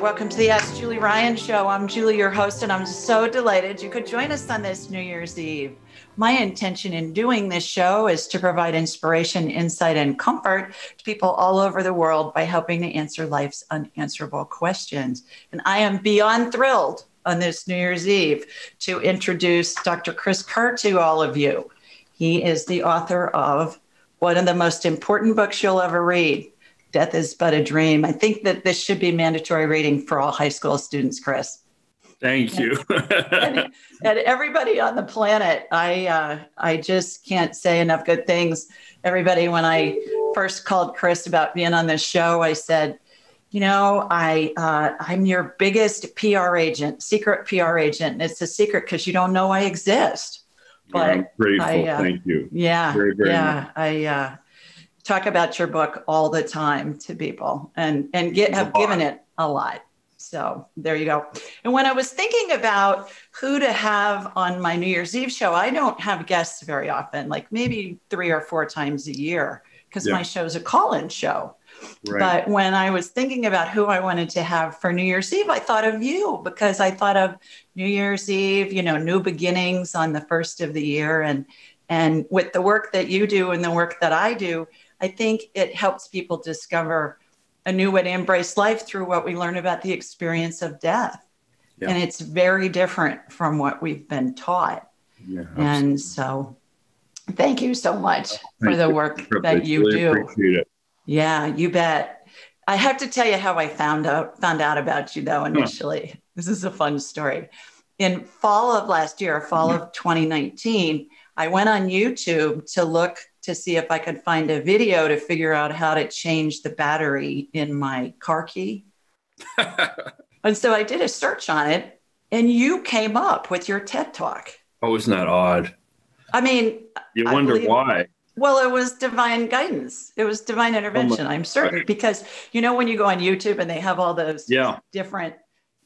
Welcome to the Ask Julie Ryan show. I'm Julie, your host, and I'm so delighted you could join us on this New Year's Eve. My intention in doing this show is to provide inspiration, insight, and comfort to people all over the world by helping to answer life's unanswerable questions. And I am beyond thrilled on this New Year's Eve to introduce Dr. Chris Kerr to all of you. He is the author of one of the most important books you'll ever read Death is But a Dream. I think that this should be mandatory reading for all high school students, Chris. Thank you. and, and, everybody on the planet, I uh, I just can't say enough good things. Everybody, when I first called Chris about being on this show, I said, you know, I uh, I'm your biggest PR agent, secret PR agent, and it's a secret because you don't know I exist. But I'm grateful. I, uh, Thank you. Yeah, very, very yeah. Much. I uh, talk about your book all the time to people and and get have given it a lot so there you go and when i was thinking about who to have on my new year's eve show i don't have guests very often like maybe three or four times a year because yeah. my show's a call-in show right. but when i was thinking about who i wanted to have for new year's eve i thought of you because i thought of new year's eve you know new beginnings on the first of the year and and with the work that you do and the work that i do I think it helps people discover a new way to embrace life through what we learn about the experience of death. Yeah. And it's very different from what we've been taught. Yeah, and so thank you so much for the work that you really do. Yeah, you bet. I have to tell you how I found out found out about you though initially. Huh. This is a fun story. In fall of last year, fall of 2019, I went on YouTube to look to see if I could find a video to figure out how to change the battery in my car key. and so I did a search on it, and you came up with your TED talk. Oh, isn't that odd? I mean, you wonder believe, why. Well, it was divine guidance. It was divine oh, intervention. Oh I'm certain because you know when you go on YouTube and they have all those yeah. different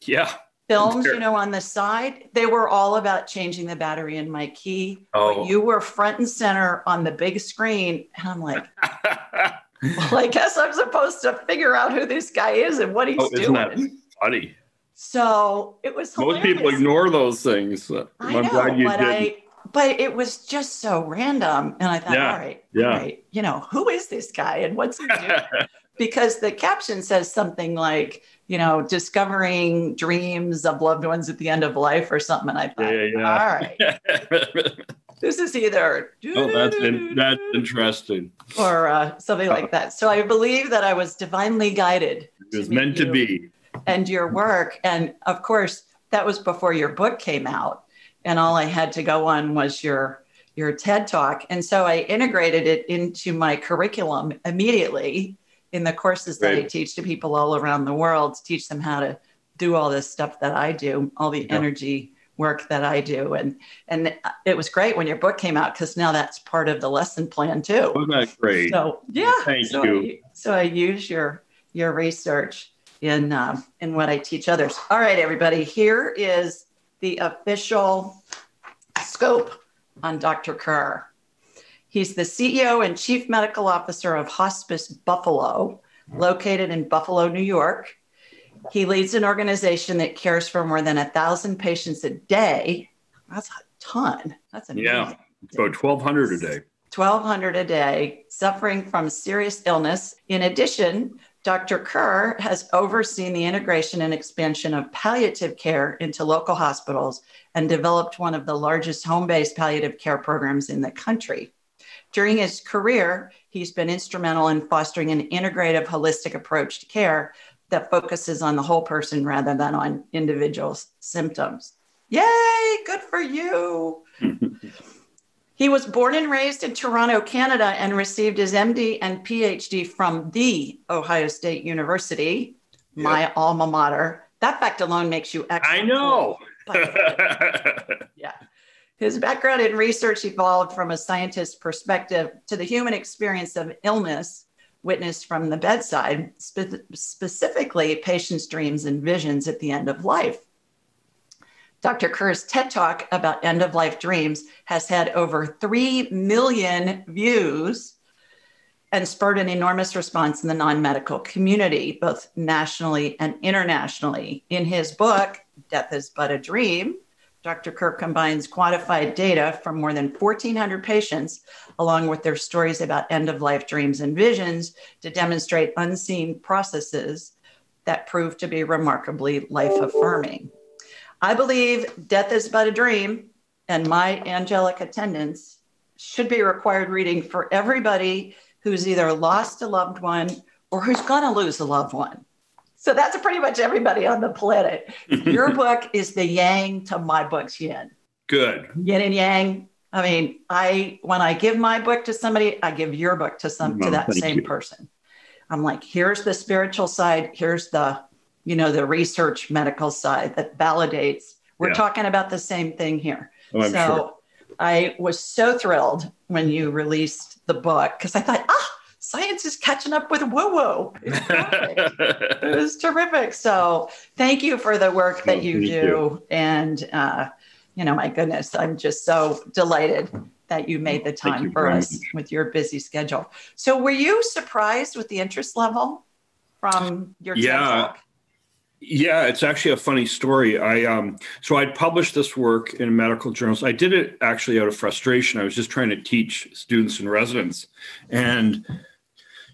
yeah films, you know, on the side, they were all about changing the battery in my key. Oh. But you were front and center on the big screen. And I'm like, well, I guess I'm supposed to figure out who this guy is and what he's oh, isn't doing. That funny. So it was hilarious. most people ignore those things. I I'm know, glad you but did. I, but it was just so random. And I thought, yeah. all right, yeah. all right, you know, who is this guy and what's he doing? because the caption says something like, you know, discovering dreams of loved ones at the end of life or something. And I thought, yeah, yeah. all right, this is either oh, that's in, that's interesting or uh, something like that. So I believe that I was divinely guided. It was to meant to be. And your work, and of course, that was before your book came out, and all I had to go on was your your TED talk, and so I integrated it into my curriculum immediately in the courses that I teach to people all around the world to teach them how to do all this stuff that I do, all the Yeah. energy work that I do. And and it was great when your book came out because now that's part of the lesson plan too. Wasn't that great? So yeah, Thank so you. I, so I use your your research in um, in what I teach others. All right, everybody, here is the official scope on Dr. Kerr. He's the CEO and Chief Medical Officer of Hospice Buffalo, located in Buffalo, New York. He leads an organization that cares for more than a thousand patients a day. That's a ton. That's amazing. Yeah. About 1,200 a day. 1200 a day, suffering from serious illness. In addition, Dr. Kerr has overseen the integration and expansion of palliative care into local hospitals and developed one of the largest home based palliative care programs in the country. During his career, he's been instrumental in fostering an integrative, holistic approach to care that focuses on the whole person rather than on individual symptoms. Yay, good for you. He was born and raised in Toronto, Canada, and received his MD and PhD from the Ohio State University, my alma mater. That fact alone makes you I know. But- yeah. His background in research evolved from a scientist's perspective to the human experience of illness witnessed from the bedside, spe- specifically patients' dreams and visions at the end of life. Dr. Kerr's TED Talk about end of life dreams has had over 3 million views and spurred an enormous response in the non medical community, both nationally and internationally. In his book, Death is But a Dream, Dr. Kerr combines quantified data from more than 1,400 patients, along with their stories about end of life dreams and visions, to demonstrate unseen processes that prove to be remarkably life affirming. I believe Death is But a Dream and My Angelic Attendants should be required reading for everybody who's either lost a loved one or who's going to lose a loved one. So that's pretty much everybody on the planet. Your book is the yang to my book's yin. Good. Yin and yang. I mean, I when I give my book to somebody, I give your book to some to Oh, that same you. person. I'm like, here's the spiritual side, here's the, you know, the research medical side that validates. We're Yeah. talking about the same thing here. Oh, so sure. I was so thrilled when you released the book because I thought, ah, science is catching up with woo woo. it was terrific. So thank you for the work that you thank do. you. And, uh, you know, my goodness, I'm just so delighted that you made the time for us much. with your busy schedule. So were you surprised with the interest level from your TED Yeah. Talk? Yeah, it's actually a funny story. I um so I'd published this work in medical journals. I did it actually out of frustration. I was just trying to teach students and residents. And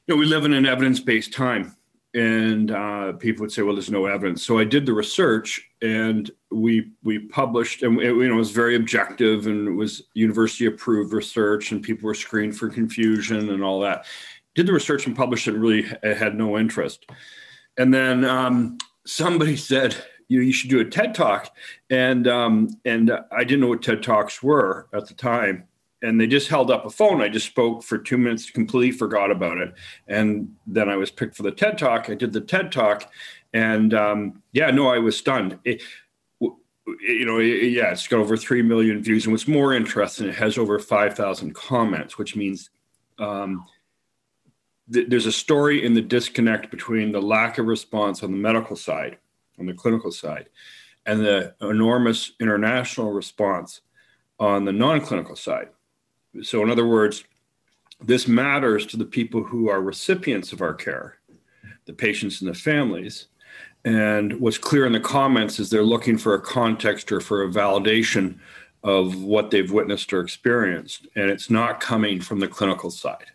you know, we live in an evidence-based time. And uh, people would say, well, there's no evidence. So I did the research and we we published and it, you know, it was very objective and it was university approved research and people were screened for confusion and all that. Did the research and published it and really had no interest. And then um, somebody said, you you should do a TED talk, and um, and I didn't know what TED talks were at the time, and they just held up a phone. I just spoke for two minutes, completely forgot about it, and then I was picked for the TED talk. I did the TED talk, and um, yeah, no, I was stunned. It, you know, it- yeah, it's got over three million views, and what's more interesting, it has over five thousand comments, which means. Um, th- there's a story in the disconnect between the lack of response on the medical side, on the clinical side, and the enormous international response on the non clinical side. So, in other words, this matters to the people who are recipients of our care, the patients and the families. And what's clear in the comments is they're looking for a context or for a validation of what they've witnessed or experienced. And it's not coming from the clinical side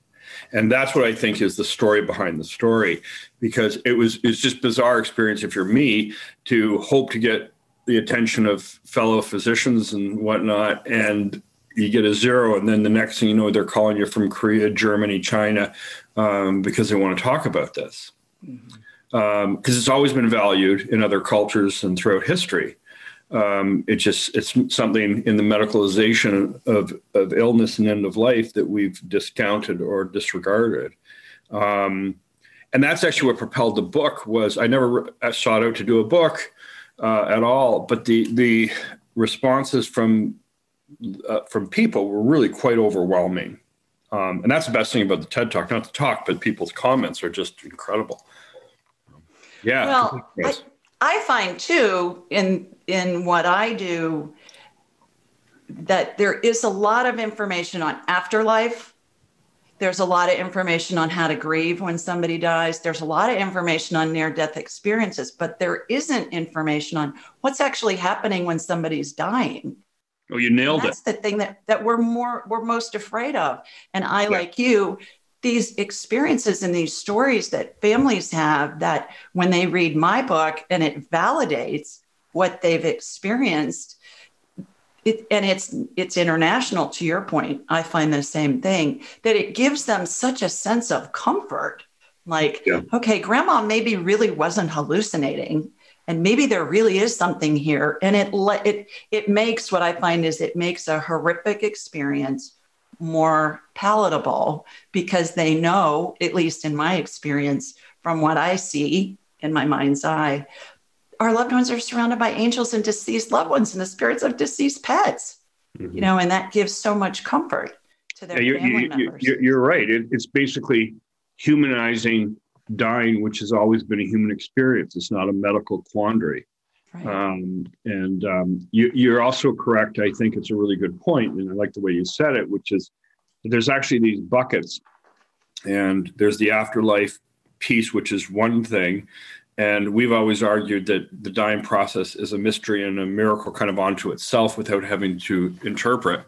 and that's what I think is the story behind the story, because it was it's just bizarre experience if you're me to hope to get the attention of fellow physicians and whatnot, and you get a zero, and then the next thing you know, they're calling you from Korea, Germany, China, um, because they want to talk about this, because it's always been valued in other cultures and throughout history. Um, it just it's something in the medicalization of, of illness and end of life that we've discounted or disregarded. Um, and that's actually what propelled the book was I never sought out to do a book uh, at all, but the the responses from uh, from people were really quite overwhelming. Um, and that's the best thing about the TED Talk, not the talk, but people's comments are just incredible. Yeah. Well, I, I find too in in what I do that there is a lot of information on afterlife. There's a lot of information on how to grieve when somebody dies. There's a lot of information on near death experiences, but there isn't information on what's actually happening when somebody's dying. Oh, you nailed that's it. That's the thing that, that we're more we're most afraid of. And I, yeah. like you, these experiences and these stories that families have that when they read my book and it validates what they've experienced it, and it's it's international to your point i find the same thing that it gives them such a sense of comfort like yeah. okay grandma maybe really wasn't hallucinating and maybe there really is something here and it it it makes what i find is it makes a horrific experience more palatable because they know, at least in my experience, from what I see in my mind's eye, our loved ones are surrounded by angels and deceased loved ones and the spirits of deceased pets. Mm-hmm. You know, and that gives so much comfort to their yeah, you're, family you, members. You're, you're right. It, it's basically humanizing dying, which has always been a human experience. It's not a medical quandary. Right. Um, and um, you, are also correct. I think it's a really good point, and I like the way you said it, which is there's actually these buckets, and there's the afterlife piece, which is one thing, and we've always argued that the dying process is a mystery and a miracle kind of onto itself without having to interpret.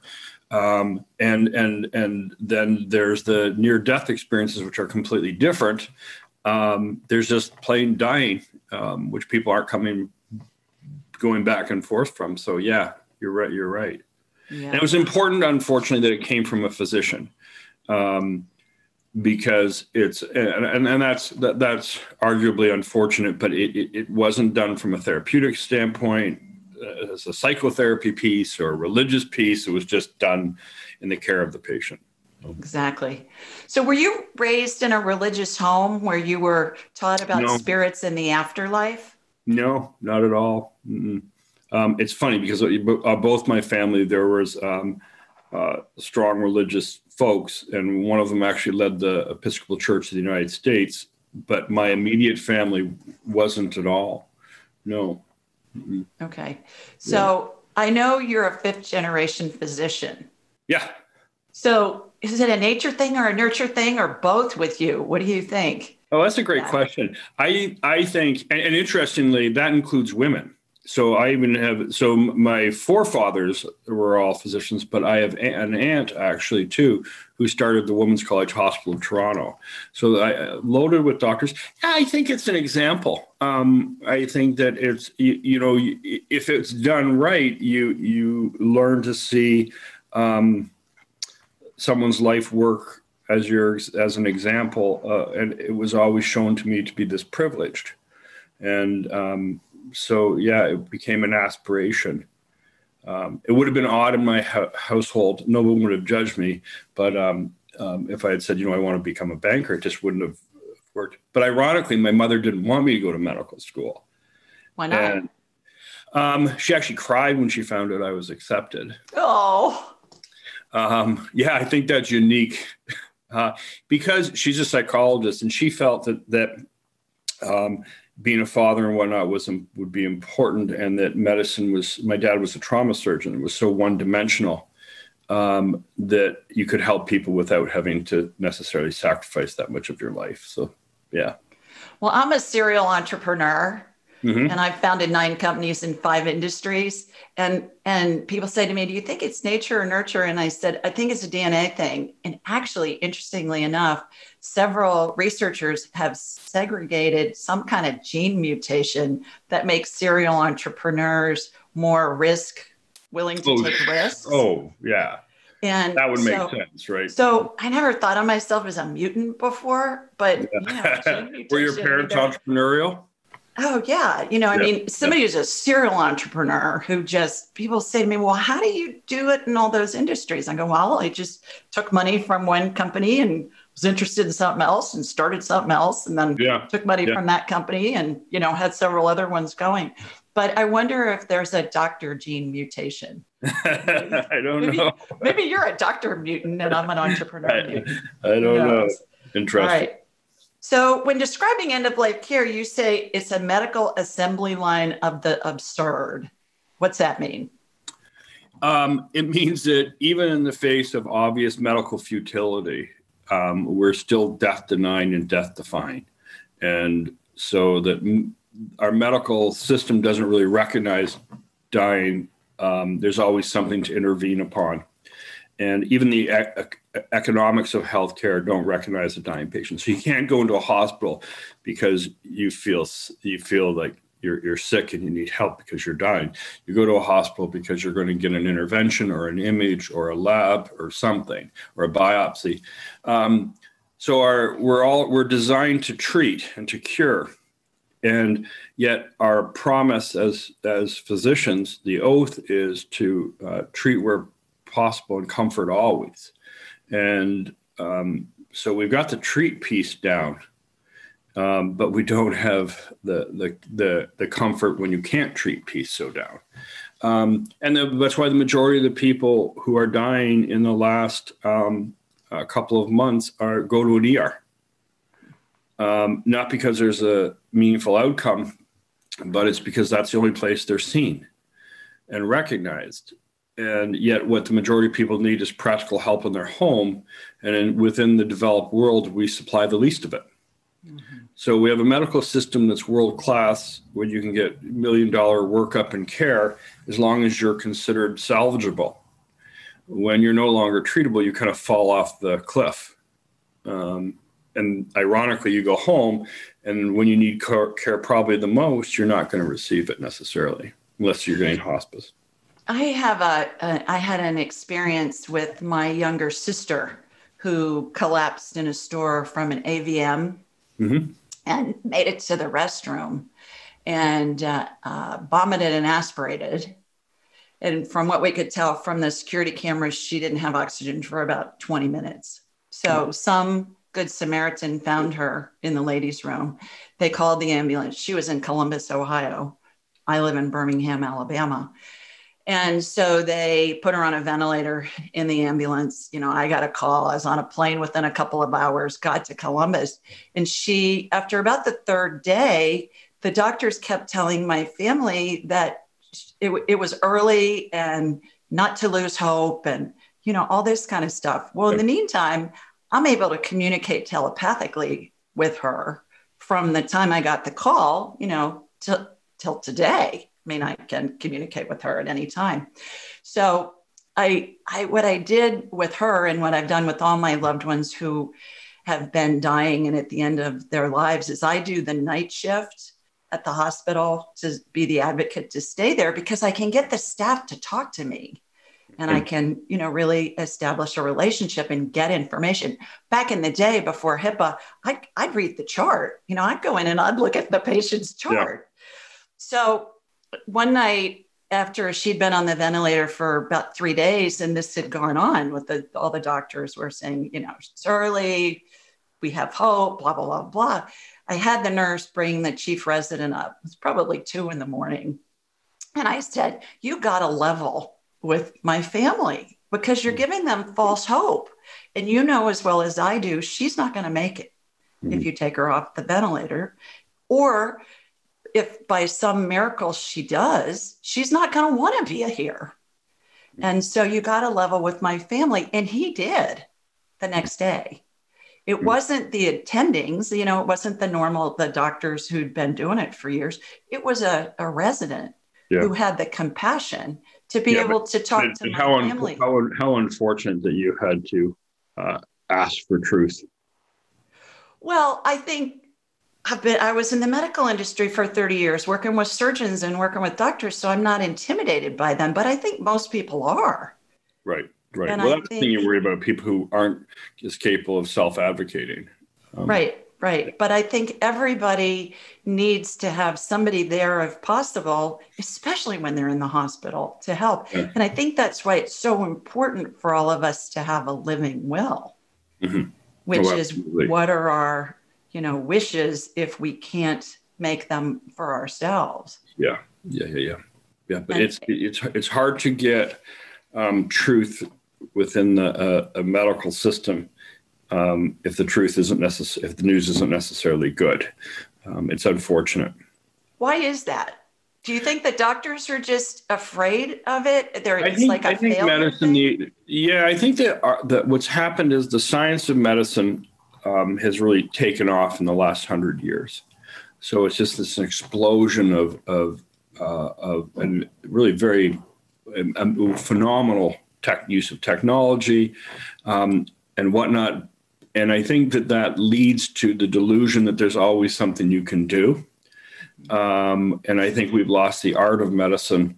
Um, and and and then there's the near death experiences, which are completely different. Um, there's just plain dying, um, which people aren't coming going back and forth from. So yeah, you're right. You're right. Yeah. And it was important, unfortunately, that it came from a physician, um, because it's and, and, and that's that, that's arguably unfortunate, but it, it, it wasn't done from a therapeutic standpoint uh, as a psychotherapy piece or a religious piece. It was just done in the care of the patient. Exactly. So, were you raised in a religious home where you were taught about no. spirits in the afterlife? No, not at all. Um, it's funny because uh, both my family there was um, uh, strong religious folks, and one of them actually led the Episcopal Church of the United States. But my immediate family wasn't at all. No. mm Okay, so yeah. I know you're a fifth generation physician. Yeah. So is it a nature thing or a nurture thing or both with you? What do you think? Oh, that's a great yeah. question. I I think, and, and, interestingly, that includes women. So I even have so my forefathers were all physicians, but I have an aunt actually too who started the Women's College Hospital of Toronto. So I loaded with doctors. Yeah, I think it's an example. Um, I think that it's you, you, know if it's done right, you you learn to see um, someone's life work as your as an example, uh, and it was always shown to me to be this privileged, and um, so yeah, it became an aspiration. Um, it would have been odd in my ho- household; no one would have judged me. But um, um, if I had said, you know, I want to become a banker, it just wouldn't have worked. But ironically, my mother didn't want me to go to medical school. Why not? And, um, she actually cried when she found out I was accepted. Oh. Um, yeah, I think that's unique uh, because she's a psychologist and she felt that that um, being a father and whatnot was would be important, and that medicine was. My dad was a trauma surgeon; it was so one dimensional um, that you could help people without having to necessarily sacrifice that much of your life. So, yeah. Well, I'm a serial entrepreneur. Mm-hmm. And I've founded nine companies in five industries. And and people say to me, Do you think it's nature or nurture? And I said, I think it's a DNA thing. And actually, interestingly enough, several researchers have segregated some kind of gene mutation that makes serial entrepreneurs more risk willing to oh, take risks. Oh, yeah. And that would make so, sense, right? So I never thought of myself as a mutant before, but yeah. you know, were your parents entrepreneurial? Oh yeah, you know, I mean, somebody who's a serial entrepreneur who just people say to me, "Well, how do you do it in all those industries?" I go, "Well, I just took money from one company and was interested in something else and started something else and then yeah. took money from that company and you know had several other ones going but i wonder if there's a dr gene mutation i don't maybe, know maybe you're a doctor mutant and i'm an entrepreneur I. I don't know interesting All right. So when describing end of life care you say it's a medical assembly line of the absurd what's that mean um, it means that even in the face of obvious medical futility um, we're still death denying and death defying. And so that m- our medical system doesn't really recognize dying. Um, there's always something to intervene upon. And even the economics of healthcare don't recognize a dying patient. So you can't go into a hospital because you feel you feel like you're, you're sick and you need help because you're dying. You go to a hospital because you're going to get an intervention or an image or a lab or something or a biopsy. Um, so our we're all we're designed to treat and to cure, and yet our promise as as physicians, the oath is to uh, treat where possible and comfort always. And um, so we've got the treat piece down um, but we don't have the, the, the the comfort when you can't treat peace so down. Um, and the, that's why the majority of the people who are dying in the last um, couple of months are go to an ER. Um, not because there's a meaningful outcome, but it's because that's the only place they're seen and recognized. And yet, what the majority of people need is practical help in their home. And in, within the developed world, we supply the least of it. Mm-hmm. So we have a medical system that's world class where you can get million dollar workup and care as long as you're considered salvageable. When you're no longer treatable, you kind of fall off the cliff. Um, and ironically, you go home, and when you need care probably the most, you're not going to receive it necessarily unless you're getting hospice. I have a, a I had an experience with my younger sister who collapsed in a store from an AVM mm-hmm. and made it to the restroom and uh, uh, vomited and aspirated. And from what we could tell from the security cameras, she didn't have oxygen for about 20 minutes. So mm-hmm. some good Samaritan found her in the ladies' room. They called the ambulance. She was in Columbus, Ohio. I live in Birmingham, Alabama. And so they put her on a ventilator in the ambulance. You know, I got a call. I was on a plane within a couple of hours, got to Columbus. And she, after about the third day, the doctors kept telling my family that it, it was early and not to lose hope and, you know, all this kind of stuff. Well, in the meantime, I'm able to communicate telepathically with her from the time I got the call, you know, till, till today. I mean, I can communicate with her at any time. So I, I, what I did with her and what I've done with all my loved ones who have been dying and at the end of their lives is I do the night shift at the hospital to be the advocate to stay there because I can get the staff to talk to me and I mm. can, you know, really establish a relationship and get information. Back in the day before HIPAA, I'd, I'd read the chart. You know, I'd go in and I'd look at the patient's chart. Yeah. So one night after she'd been on the ventilator for about three days and this had gone on with the, all the doctors were saying you know it's early we have hope blah blah blah blah. I had the nurse bring the chief resident up. It's probably two in the morning. And i said you got to level with my family because you're giving them false hope. And you know as well as i do she's not going to make it mm-hmm. if you take her off the ventilator. Or if by some miracle she does, she's not going to want to be here. And so you got to level with my family. And he did the next day. It hmm. wasn't the attendings, you know, it wasn't the normal, the doctors who'd been doing it for years. It was a, a resident yeah. who had the compassion to be yeah, able to talk but, to my how family. How, how unfortunate that you had to uh, ask for truth. Well, I think I've been I was in the medical industry for 30 years working with surgeons and working with doctors so I'm not intimidated by them but I think most people are. Right. Right. And well I that's think, the thing you worry about people who aren't as capable of self-advocating. Um, right. Right. But I think everybody needs to have somebody there if possible, especially when they're in the hospital to help. Yeah. And I think that's why it's so important for all of us to have a living will. Mm-hmm. which oh, is what are our, you know, wishes if we can't make them for ourselves. Yeah, yeah, yeah, yeah, yeah. But and, it's it's it's hard to get um, truth within the uh, medical system um, if the truth isn't necessary, if the news isn't necessarily good. Um, it's unfortunate. Why is that? Do you think that doctors are just afraid of it? They're I think, like I think medicine. The, yeah, I think that, uh, that what's happened is the science of medicine um, has really taken off in the last hundred years. So it's just this explosion of of uh, of and really very um, um, phenomenal tech use of technology um, and whatnot. And I think that that leads to the delusion that there's always something you can do. Um, and I think we've lost the art of medicine,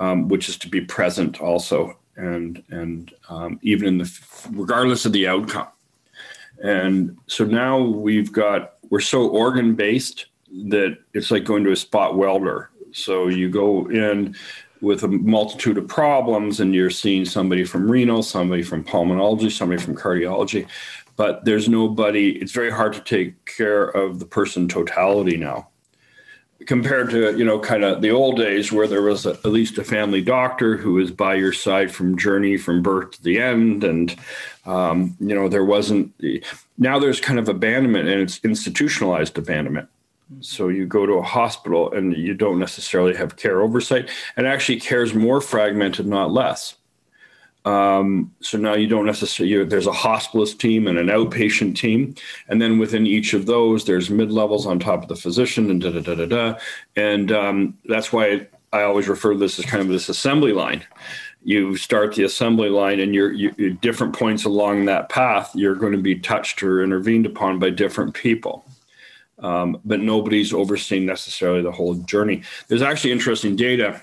um, which is to be present also, and and um, even in the regardless of the outcome. And so now we've got we're so organ based that it's like going to a spot welder. So you go in with a multitude of problems and you're seeing somebody from renal, somebody from pulmonology, somebody from cardiology, but there's nobody, it's very hard to take care of the person totality now compared to you know kind of the old days where there was a, at least a family doctor who was by your side from journey from birth to the end and um, you know there wasn't now there's kind of abandonment and it's institutionalized abandonment. So you go to a hospital and you don't necessarily have care oversight. And actually care is more fragmented not less um, so now you don't necessarily, there's a hospice team and an outpatient team. And then within each of those, there's mid levels on top of the physician and da da da da da. And um, that's why I always refer to this as kind of this assembly line. You start the assembly line, and you're, you, different points along that path, you're going to be touched or intervened upon by different people. Um, but nobody's overseeing necessarily the whole journey. There's actually interesting data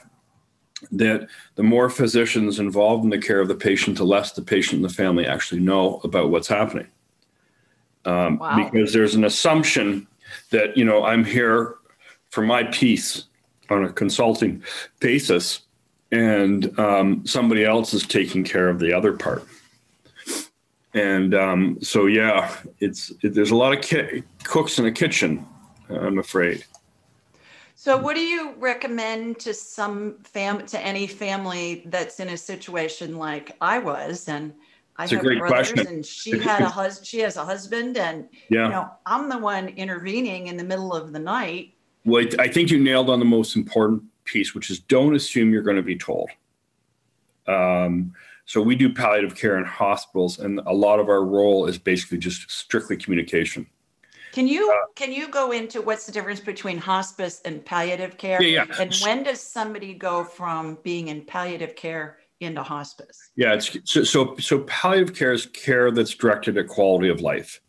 that the more physicians involved in the care of the patient, the less the patient and the family actually know about what's happening. Um, wow. Because there's an assumption that, you know, I'm here for my piece on a consulting basis, and um, somebody else is taking care of the other part. And um, so, yeah, it's it, there's a lot of ki- cooks in the kitchen. I'm afraid. So, what do you recommend to some fam to any family that's in a situation like I was, and I have brothers, question. and she had a husband. She has a husband, and yeah. you know, I'm the one intervening in the middle of the night. Well, I think you nailed on the most important piece, which is don't assume you're going to be told. Um, so we do palliative care in hospitals, and a lot of our role is basically just strictly communication. Can you uh, can you go into what's the difference between hospice and palliative care? Yeah, yeah. And when does somebody go from being in palliative care into hospice? Yeah, it's so so, so palliative care is care that's directed at quality of life.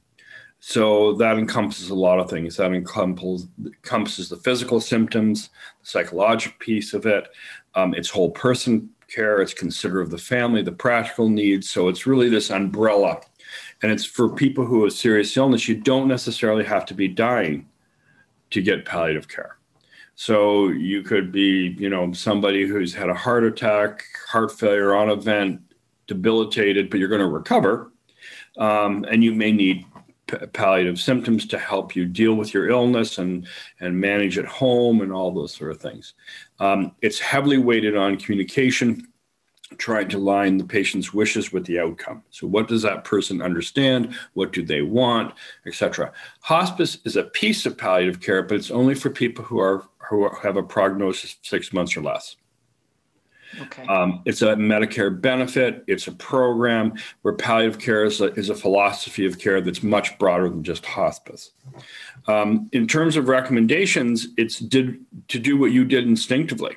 So that encompasses a lot of things. That encompasses, encompasses the physical symptoms, the psychological piece of it. Um, it's whole person care. It's consider of the family, the practical needs. So it's really this umbrella and it's for people who have serious illness. You don't necessarily have to be dying to get palliative care. So you could be, you know, somebody who's had a heart attack, heart failure on a vent, debilitated, but you're going to recover. Um, and you may need p- palliative symptoms to help you deal with your illness and and manage at home and all those sort of things. Um, it's heavily weighted on communication trying to line the patient's wishes with the outcome. So, what does that person understand? What do they want, etc. Hospice is a piece of palliative care, but it's only for people who are who have a prognosis of six months or less. Okay. Um, it's a Medicare benefit. It's a program where palliative care is a, is a philosophy of care that's much broader than just hospice. Um, in terms of recommendations, it's did to do what you did instinctively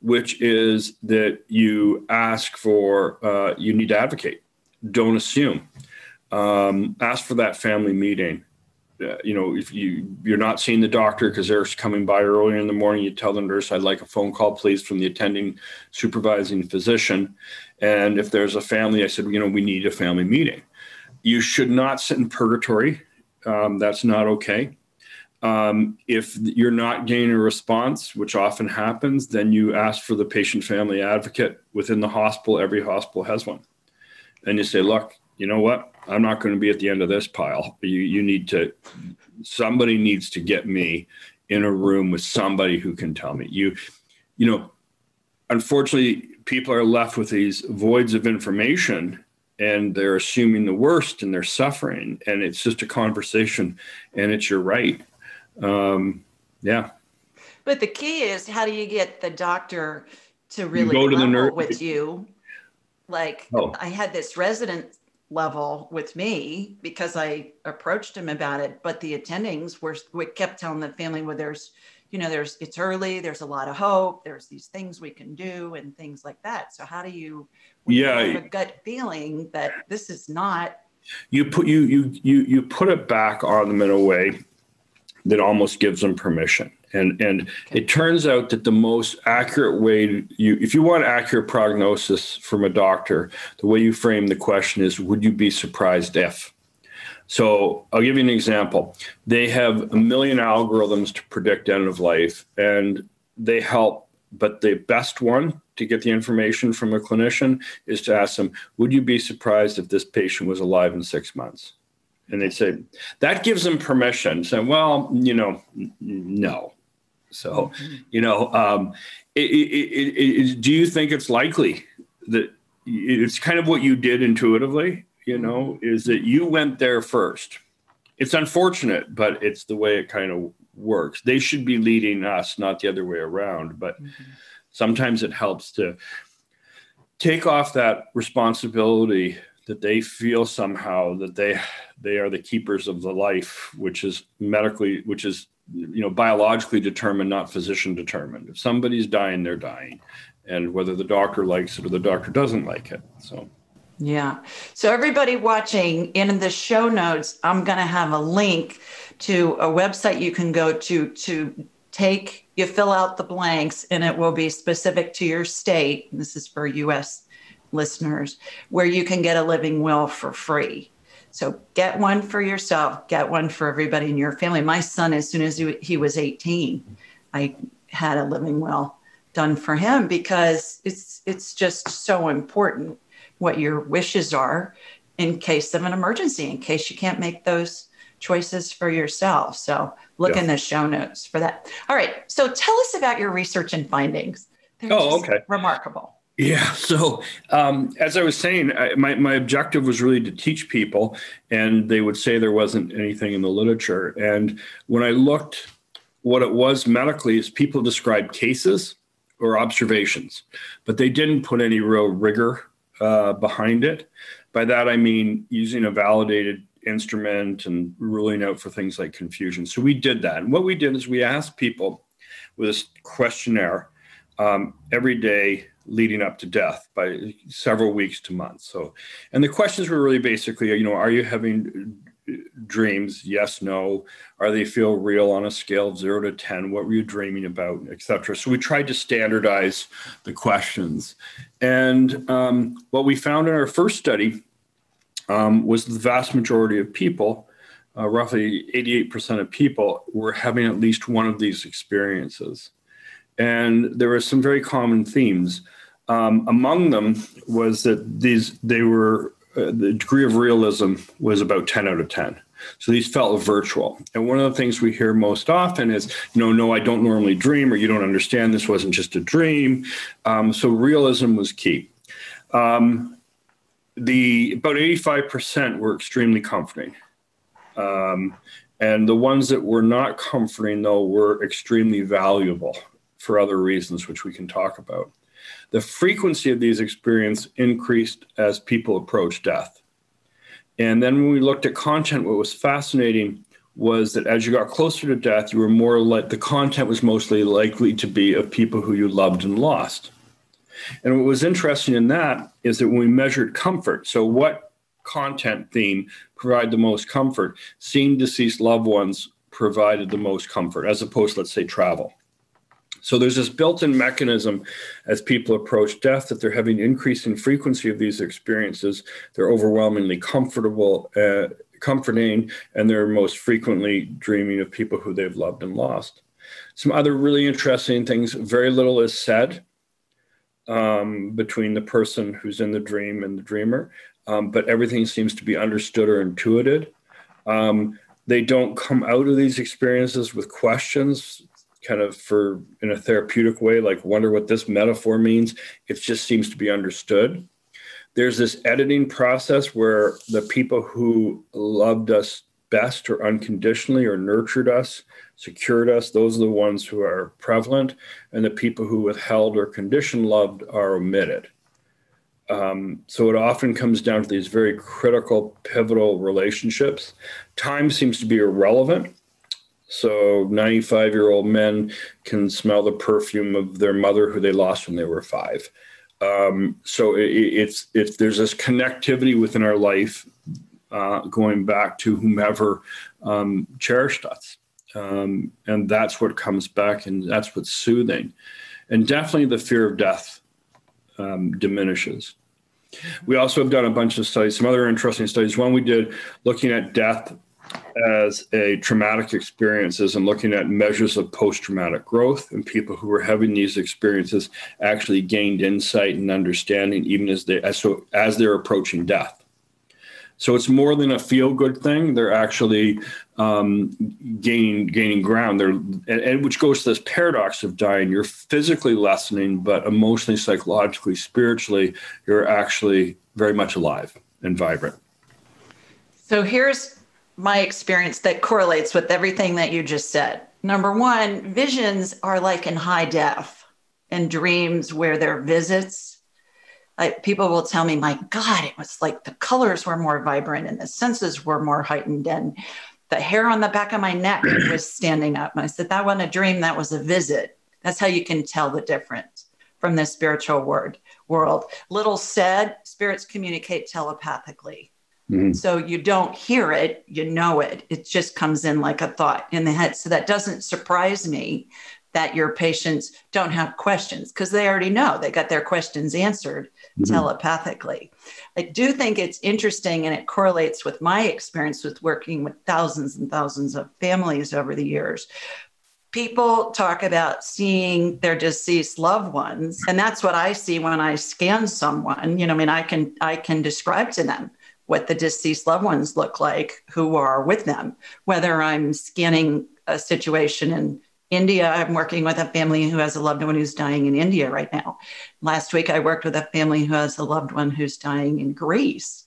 which is that you ask for, uh, you need to advocate. Don't assume. Um, ask for that family meeting. Uh, you know, if you you're not seeing the doctor because they're coming by earlier in the morning, you tell the nurse, "I'd like a phone call, please, from the attending supervising physician." And if there's a family, I said, you know, we need a family meeting. You should not sit in purgatory. Um, that's not okay. Um, if you're not getting a response, which often happens, then you ask for the patient family advocate within the hospital. Every hospital has one. And you say, look, you know what? I'm not going to be at the end of this pile. You, you need to, somebody needs to get me in a room with somebody who can tell me. You, you know, unfortunately, people are left with these voids of information and they're assuming the worst and they're suffering and it's just a conversation and it's your right um, yeah. But the key is how do you get the doctor to really go to the nurse. with you? Like oh. i had this resident level with me because i approached him about it but the attendings were we kept telling the family well there's you know there's it's early there's a lot of hope there's these things we can do and things like that. So how do you yeah you have a gut feeling that this is not you put you you you you put it back on them in a way that almost gives them permission and and it turns out that the most accurate way you if you want accurate prognosis from a doctor the way you frame the question is would you be surprised if so I'll give you an example. They have a million algorithms to predict end of life, and they help. But the best one to get the information from a clinician is to ask them, "Would you be surprised if this patient was alive in six months?" And they say that gives them permission. Say, "Well, you know, no." So, you know, um, it, it, it, do you think it's likely that it's kind of what you did intuitively? you know, is that you went there first. It's unfortunate, but it's the way it kind of works. They should be leading us, not the other way around. But mm-hmm. sometimes it helps to take off that responsibility that they feel somehow that they they are the keepers of the life, which is medically, which is you know biologically determined, not physician determined. If somebody's dying, they're dying, and whether the doctor likes it or the doctor doesn't like it. So. Yeah. So, everybody watching in the show notes, I'm going to have a link to a website you can go to to take, you fill out the blanks, and it will be specific to your state. This is for US listeners, where you can get a living will for free. So, get one for yourself, get one for everybody in your family. My son, as soon as he was 18, I had a living will done for him because it's it's just so important what your wishes are in case of an emergency, in case you can't make those choices for yourself. So look yeah. in the show notes for that. All right. So tell us about your research and findings. They're oh, okay. Remarkable. Yeah. So, um, as I was saying, I, my, my objective was really to teach people, and they would say there wasn't anything in the literature. And when I looked, what it was medically is people described cases or observations, but they didn't put any real rigor uh, behind it. By that, I mean using a validated instrument and ruling out for things like confusion. So we did that. And what we did is we asked people with this questionnaire um, every day leading up to death by several weeks to months. So, and the questions were really basically, you know, are you having dreams? Yes no. Are they feel real on a scale of 0 to 10 what were you dreaming about etc so we tried to standardize the questions. And um, what we found in our first study um, was the vast majority of people uh, roughly 88% of people were having at least one of these experiences and there were some very common themes um, among them was that these they were uh, the degree of realism was about 10 out of 10. So these felt virtual. And one of the things we hear most often is, know, no, I don't normally dream, or you don't understand, this wasn't just a dream. Um, so realism was key. Um, the about 85% were extremely comforting. Um, and the ones that were not comforting, though, were extremely valuable for other reasons, which we can talk about. The frequency of these experiences increased as people approached death. And then when we looked at content, what was fascinating was that as you got closer to death, you were more like the content was mostly likely to be of people who you loved and lost. And what was interesting in that is that when we measured comfort, so what content theme provided the most comfort, seeing deceased loved ones provided the most comfort, as opposed to, let's say, travel. So there's this built-in mechanism as people approach death that they're having increasing frequency of these experiences. They're overwhelmingly comfortable, uh, comforting, and they're most frequently dreaming of people who they've loved and lost. Some other really interesting things. Very little is said um, between the person who's in the dream and the dreamer. um, but everything seems to be understood or intuited. Um, they don't come out of these experiences with questions kind of for in a therapeutic way like wonder what this metaphor means it just seems to be understood there's this editing process where the people who loved us best or unconditionally or nurtured us secured us those are the ones who are prevalent and the people who withheld or conditioned loved are omitted um, so it often comes down to these very critical, pivotal relationships. Time seems to be irrelevant. So 95 year old men can smell the perfume of their mother who they lost when they were five. Um, so it, it's there's this connectivity within our life uh, going back to whomever um, cherished us, um, and that's what comes back, and that's what's soothing, and definitely the fear of death um, diminishes. We also have done a bunch of studies, some other interesting studies. One we did looking at death as a traumatic experiences and looking at measures of post-traumatic growth and people who were having these experiences actually gained insight and understanding even as they as so as they're approaching death so it's more than a feel good thing. They're actually um, gaining gaining ground. They're and, and, which goes to this paradox of dying. You're physically lessening, but emotionally, psychologically, spiritually, you're actually very much alive and vibrant. So here's my experience that correlates with everything that you just said. Number one, visions are like in high def, and dreams where they're visits I, people will tell me, my God, it was like the colors were more vibrant and the senses were more heightened and the hair on the back of my neck was standing up. And I said, that wasn't a dream, that was a visit. That's how you can tell the difference from the spiritual word world. Little said, spirits communicate telepathically. Mm-hmm. So you don't hear it, you know it. It just comes in like a thought in the head. So that doesn't surprise me that your patients don't have questions because they already know they got their questions answered mm-hmm. telepathically. I do think it's interesting and it correlates with my experience with working with thousands and thousands of families over the years. People talk about seeing their deceased loved ones, and that's what I see when I scan someone. You know, I mean, I can I can describe to them what the deceased loved ones look like who are with them, whether I'm scanning a situation in India, I'm working with a family who has a loved one who's dying in India right now. Last week, I worked with a family who has a loved one who's dying in Greece.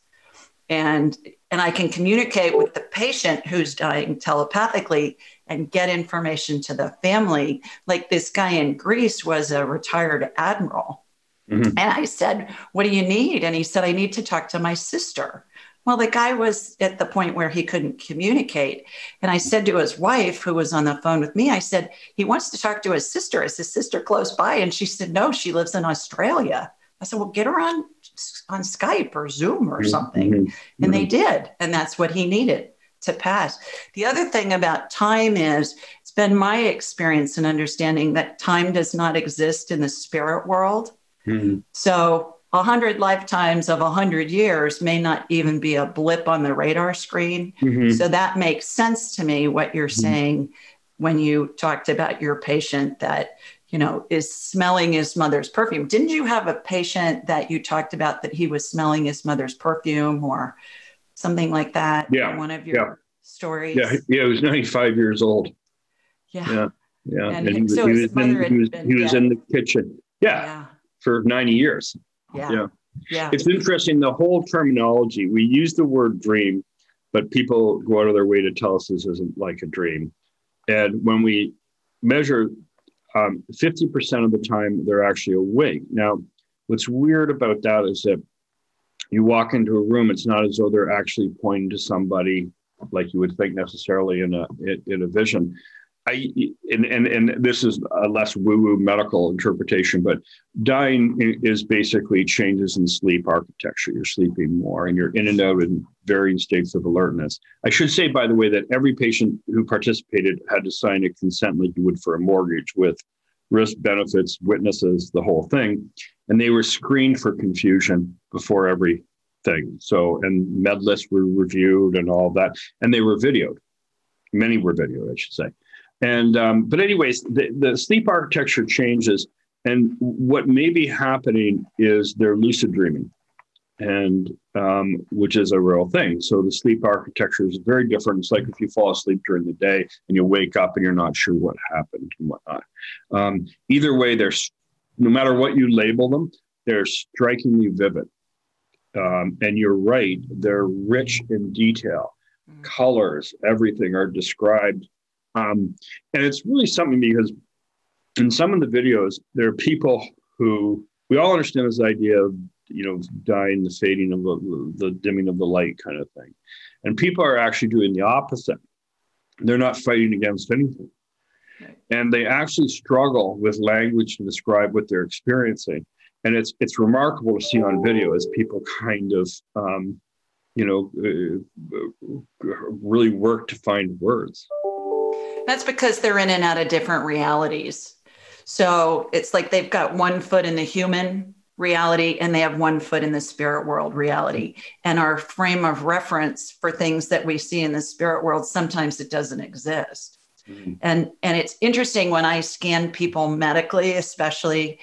And, and I can communicate with the patient who's dying telepathically and get information to the family. Like this guy in Greece was a retired admiral. Mm-hmm. And I said, What do you need? And he said, I need to talk to my sister. Well, the guy was at the point where he couldn't communicate. And I said to his wife, who was on the phone with me, I said, he wants to talk to his sister. Is his sister close by? And she said, no, she lives in Australia. I said, well, get her on, on Skype or Zoom or mm-hmm. something. Mm-hmm. And they did. And that's what he needed to pass. The other thing about time is it's been my experience and understanding that time does not exist in the spirit world. Mm-hmm. So 100 lifetimes of 100 years may not even be a blip on the radar screen. Mm-hmm. So that makes sense to me what you're mm-hmm. saying when you talked about your patient that you know is smelling his mother's perfume. Didn't you have a patient that you talked about that he was smelling his mother's perfume or something like that? Yeah. One of your yeah. stories. Yeah, yeah, he was 95 years old. Yeah. Yeah. Yeah. And, and he, so he, was, in, he was, he was in the kitchen. Yeah, yeah. For 90 years. Yeah. yeah. Yeah. It's interesting. The whole terminology, we use the word dream, but people go out of their way to tell us this isn't like a dream. And when we measure um, 50% of the time, they're actually awake. Now, what's weird about that is that you walk into a room, it's not as though they're actually pointing to somebody like you would think necessarily in a in a vision. I and, and and this is a less woo-woo medical interpretation, but dying is basically changes in sleep architecture. You're sleeping more, and you're in and out in varying states of alertness. I should say, by the way, that every patient who participated had to sign a consent like you would for a mortgage, with risk, benefits, witnesses, the whole thing, and they were screened for confusion before every thing. So, and med lists were reviewed and all that, and they were videoed. Many were videoed, I should say. And um, but anyways, the, the sleep architecture changes, and what may be happening is they're lucid dreaming. and um, which is a real thing. So the sleep architecture is very different. It's like if you fall asleep during the day and you wake up and you're not sure what happened and whatnot. Um, either way, there's no matter what you label them, they're strikingly vivid. Um, and you're right, they're rich in detail. Mm-hmm. Colors, everything are described. Um, and it's really something because in some of the videos, there are people who we all understand this idea of you know dying the fading of the, the dimming of the light kind of thing. And people are actually doing the opposite. They're not fighting against anything. And they actually struggle with language to describe what they're experiencing. And it's it's remarkable to see on video as people kind of um, you know uh, really work to find words that's because they're in and out of different realities so it's like they've got one foot in the human reality and they have one foot in the spirit world reality and our frame of reference for things that we see in the spirit world sometimes it doesn't exist mm-hmm. and and it's interesting when i scan people medically especially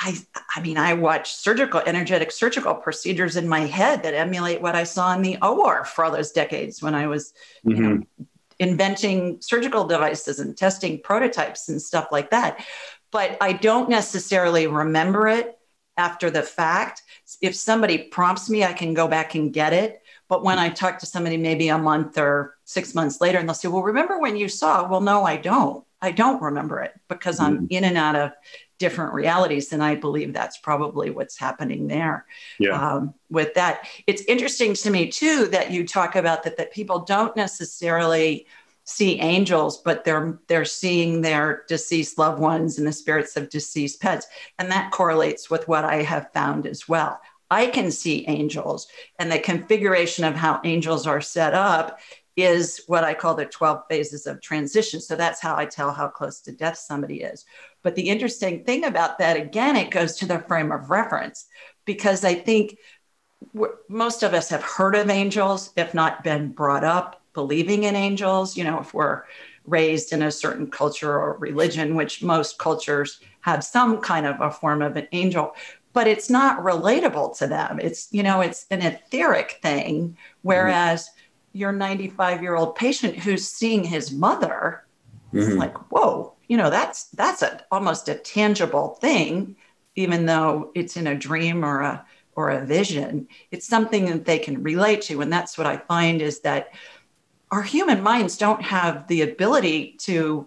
i i mean i watch surgical energetic surgical procedures in my head that emulate what i saw in the or for all those decades when i was mm-hmm. you know mm-hmm. Inventing surgical devices and testing prototypes and stuff like that but i don't necessarily remember it after the fact. If somebody prompts me, I can go back and get it. But when I talk to somebody maybe a month or six months later, and they'll say, Well, remember when you saw? Well, no, I don't. I don't remember it because I'm mm-hmm. in and out of different realities. And I believe that's probably what's happening there yeah. um, with that. It's interesting to me, too, that you talk about that, that people don't necessarily see angels, but they're they're seeing their deceased loved ones and the spirits of deceased pets, and that correlates with what I have found as well. I can see angels, and the configuration of how angels are set up is what I call the 12 phases of transition. So that's how I tell how close to death somebody is. But the interesting thing about that, again, it goes to the frame of reference, because I think most of us have heard of angels, if not been brought up believing in angels, you know, if we're raised in a certain culture or religion, which most cultures have some kind of a form of an angel, but it's not relatable to them. It's, you know, it's an etheric thing. Whereas mm-hmm. Your 95 year old patient who's seeing his mother, mm-hmm. like, whoa, you know, that's that's a almost a tangible thing, even though it's in a dream or a or a vision. It's something that they can relate to. And that's what I find is that our human minds don't have the ability to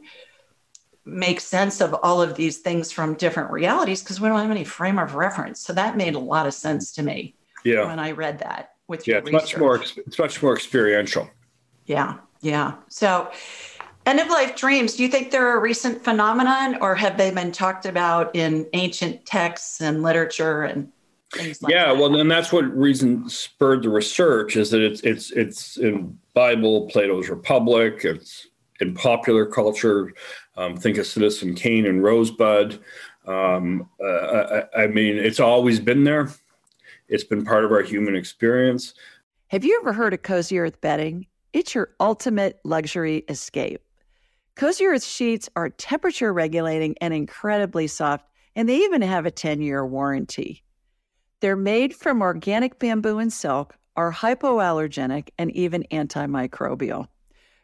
make sense of all of these things from different realities because we don't have any frame of reference. So that made a lot of sense to me. Yeah. When I read that with yeah, it's research. much more it's much more experiential. Yeah, yeah. So end of life dreams, do you think they're a recent phenomenon or have they been talked about in ancient texts and literature and things like yeah, that? well, and that's what reason spurred the research is that it's it's it's in Bible, Plato's Republic. It's in popular culture. Um, think of Citizen Kane and Rosebud. Um, uh, I, I mean, it's always been there. It's been part of our human experience. Have you ever heard of Cozy Earth bedding? It's your ultimate luxury escape. Cozy Earth sheets are temperature regulating and incredibly soft, and they even have a 10 year warranty. They're made from organic bamboo and silk, are hypoallergenic, and even antimicrobial.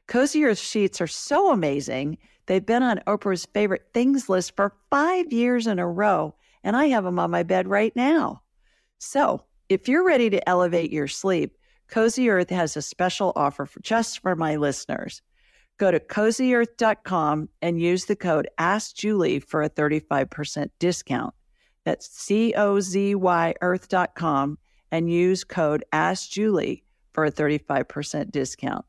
Cozy Earth sheets are so amazing. They've been on Oprah's favorite things list for five years in a row, and I have them on my bed right now. So, if you're ready to elevate your sleep, Cozy Earth has a special offer for just for my listeners. Go to cozyearth.com and use the code AskJulie for a 35% discount. That's C O Z Y earth.com and use code AskJulie for a 35% discount.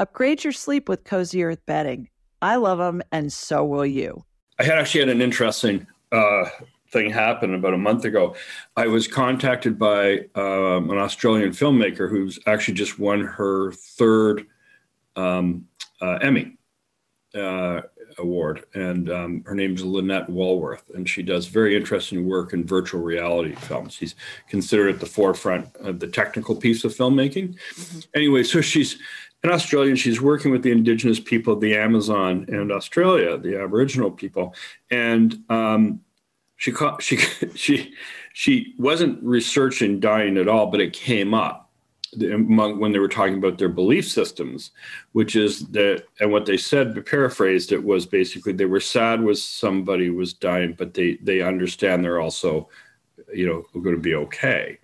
Upgrade your sleep with Cozy Earth bedding. I love them, and so will you. I had actually had an interesting uh, thing happened about a month ago. I was contacted by um, an Australian filmmaker who's actually just won her third um, uh, Emmy. Uh, award, and um, her name is Lynette Wallworth, and she does very interesting work in virtual reality films. She's considered at the forefront of the technical piece of filmmaking. Mm-hmm. Anyway, so she's an Australian. She's working with the indigenous people of the Amazon and Australia, the Aboriginal people, and um, she she she she wasn't researching dying at all, but it came up among when they were talking about their belief systems, which is that and what they said, paraphrased it was basically they were sad was somebody was dying, but they they understand they're also, you know, going to be okay.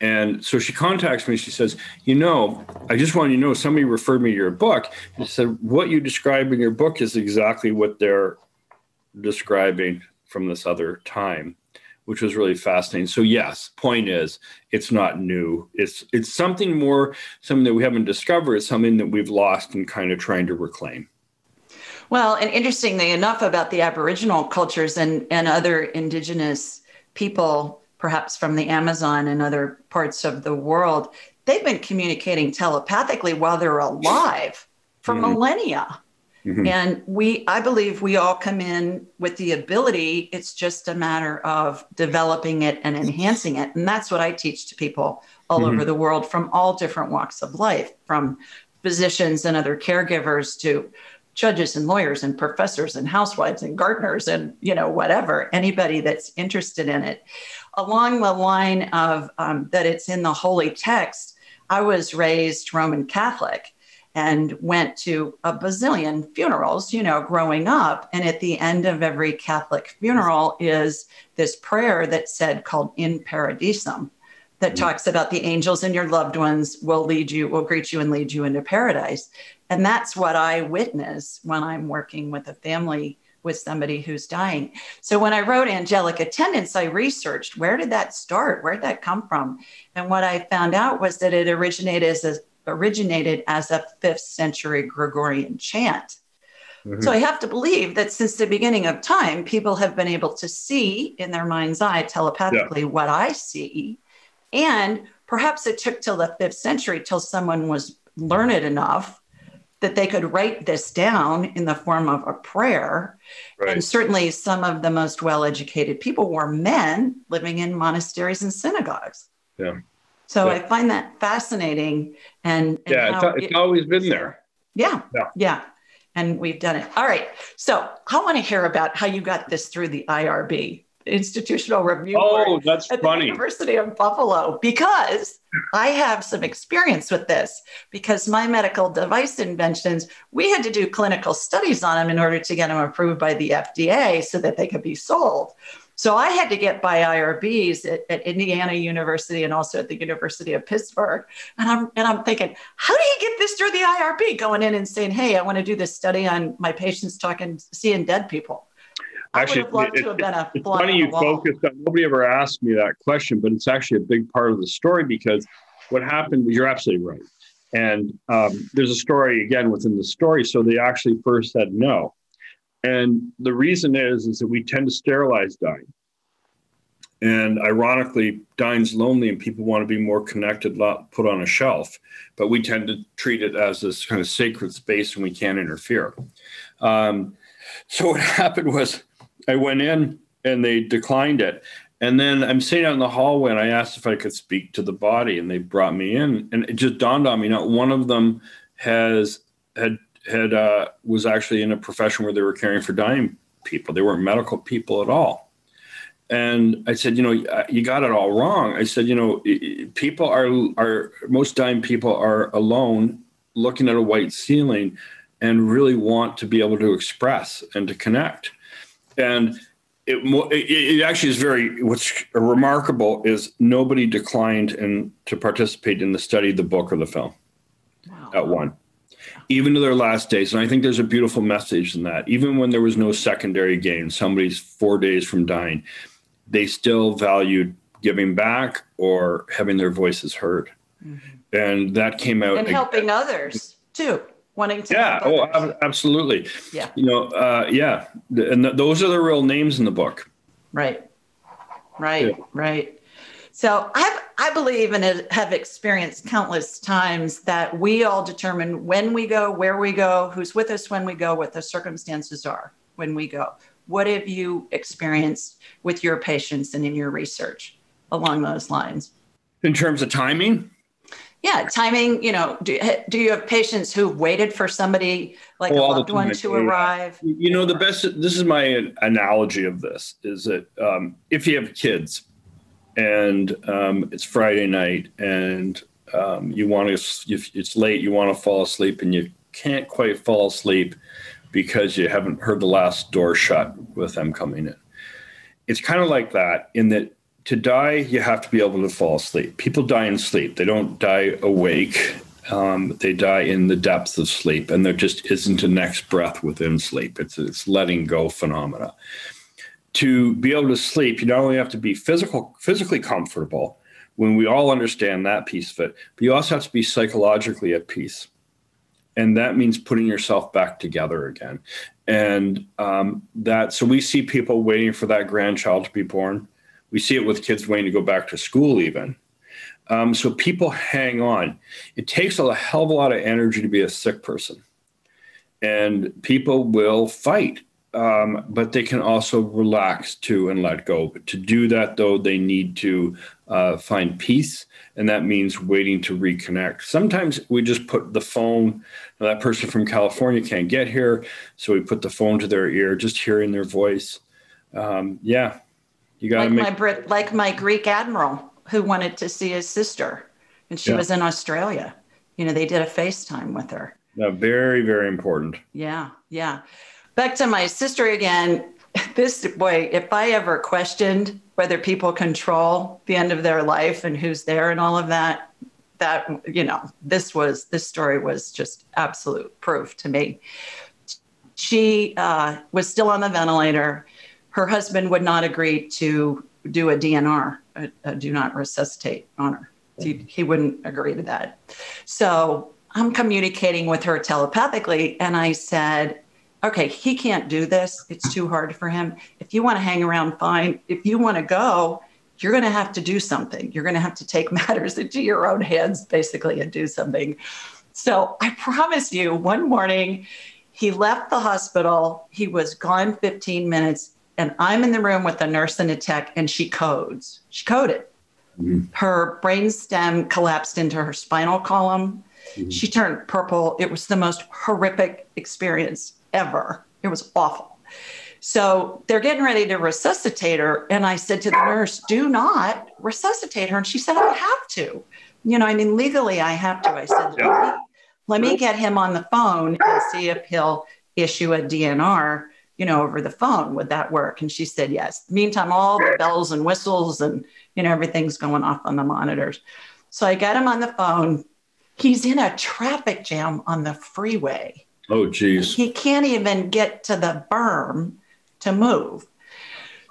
And so she contacts me. She says, You know, I just want you to know somebody referred me to your book. She said, What you describe in your book is exactly what they're describing from this other time, which was really fascinating. So, yes, point is, it's not new. It's it's something more, something that we haven't discovered. It's something that we've lost and kind of trying to reclaim. Well, and interestingly enough, about the Aboriginal cultures and, and other indigenous people perhaps from the Amazon and other parts of the world, they've been communicating telepathically while they're alive for mm-hmm. millennia. Mm-hmm. And we, I believe we all come in with the ability. It's just a matter of developing it and enhancing it. And that's what I teach to people all mm-hmm. over the world from all different walks of life, from physicians and other caregivers to judges and lawyers and professors and housewives and gardeners and you know whatever anybody that's interested in it along the line of um, that it's in the holy text, I was raised Roman Catholic and went to a bazillion funerals, you know, growing up. And at the end of every Catholic funeral is this prayer that said called In Paradisum that mm-hmm. talks about the angels and your loved ones will lead you, will greet you and lead you into paradise. And that's what I witness when I'm working with a family with somebody who's dying. So when I wrote Angelic Attendants, I researched where did that start? Where did that come from? And what I found out was that it originated as a, originated as a fifth century Gregorian chant. Mm-hmm. So I have to believe that since the beginning of time, people have been able to see in their mind's eye telepathically yeah. what I see. And perhaps it took till the fifth century till someone was learned enough that they could write this down in the form of a prayer. Right. And certainly some of the most well educated people were men living in monasteries and synagogues. Yeah. So yeah. I find that fascinating. And, and yeah, it's, it's, always been there. Yeah, yeah. Yeah. And we've done it. All right. So I want to hear about how you got this through the IRB institutional review oh that's at funny the university of buffalo because i have some experience with this because my medical device inventions we had to do clinical studies on them in order to get them approved by the fda so that they could be sold so i had to get by irbs at, at indiana university and also at the university of pittsburgh and i'm and i'm thinking how do you get this through the irb going in and saying hey i want to do this study on my patients talking seeing dead people actually, it, it's funny you focused on. Nobody ever asked me that question, but it's actually a big part of the story because what happened. You're absolutely right, and um, there's a story again within the story. So they actually first said no, and the reason is is that we tend to sterilize dying. And ironically, dying's lonely and people want to be more connected, not put on a shelf. But we tend to treat it as this kind of sacred space and we can't interfere. Um, so what happened was I went in and they declined it. And then I'm sitting out in the hallway and I asked if I could speak to the body and they brought me in and it just dawned on me not one of them has had had uh, was actually in a profession where they were caring for dying people. They weren't medical people at all. And I said, you know, you got it all wrong. I said, you know, people are are most dying people are alone, looking at a white ceiling, and really want to be able to express and to connect and it, it actually is very what's remarkable is nobody declined and to participate in the study, the book, or the film wow. at one, even to their last days. And I think there's a beautiful message in that. Even when there was no secondary gain, somebody's four days from dying, they still valued giving back or having their voices heard. Mm-hmm. And that came out and helping others too wanting to yeah oh absolutely yeah you know uh, yeah and th- those are the real names in the book right right yeah. right so i i believe and have experienced countless times that we all determine when we go where we go who's with us when we go what the circumstances are when we go what have you experienced with your patients and in your research along those lines in terms of timing yeah, timing. You know, do, do you have patients who waited for somebody like oh, a loved one to arrive? You know, the best. This is my analogy of this: is that um, if you have kids, and um, it's Friday night, and um, you want to, if it's late, you want to fall asleep, and you can't quite fall asleep because you haven't heard the last door shut with them coming in. It's kind of like that in that to die, you have to be able to fall asleep. People die in sleep, they don't die awake. Um, they die in the depths of sleep, and there just isn't a next breath within sleep. It's it's letting go phenomena. To be able to sleep, you not only have to be physical, physically comfortable, when we all understand that piece of it, but you also have to be psychologically at peace. And that means putting yourself back together again. And um, that so we see people waiting for that grandchild to be born. We see it with kids waiting to go back to school even. Um, so people hang on. It takes a hell of a lot of energy to be a sick person. And people will fight um, but they can also relax too and let go. But to do that, though, they need to uh, find peace, and that means waiting to reconnect. Sometimes we just put the phone. That person from California can't get here, so we put the phone to their ear, just hearing their voice. Um, yeah, you got to like make my Brit, like my Greek admiral who wanted to see his sister, and she yeah. was in Australia. You know, they did a FaceTime with her. Yeah, very, very important. Yeah, yeah back to my sister again. This boy, if I ever questioned whether people control the end of their life and who's there and all of that, that you know, this was this story was just absolute proof to me. She uh, was still on the ventilator. Her husband would not agree to do a DNR, a, a do not resuscitate on her. He, he wouldn't agree to that. So I'm communicating with her telepathically, and I said, okay, he can't do this. It's too hard for him. If you want to hang around, fine. If you want to go, you're going to have to do something. You're going to have to take matters into your own hands, basically, and do something. So I promise you, one morning, he left the hospital. He was gone 15 minutes, and I'm in the room with a nurse and a tech, and she codes. She coded. Mm-hmm. Her brain stem collapsed into her spinal column. Mm-hmm. She turned purple. It was the most horrific experience ever. It was awful. So they're getting ready to resuscitate her. And I said to the nurse, do not resuscitate her. And she said, I have to. You know, I mean, legally, I have to. I said, let me, let me get him on the phone and see if he'll issue a DNR, you know, over the phone. Would that work? And she said, yes. Meantime, all the bells and whistles and, you know, everything's going off on the monitors. So I got him on the phone. He's in a traffic jam on the freeway. Oh, geez. He can't even get to the berm to move.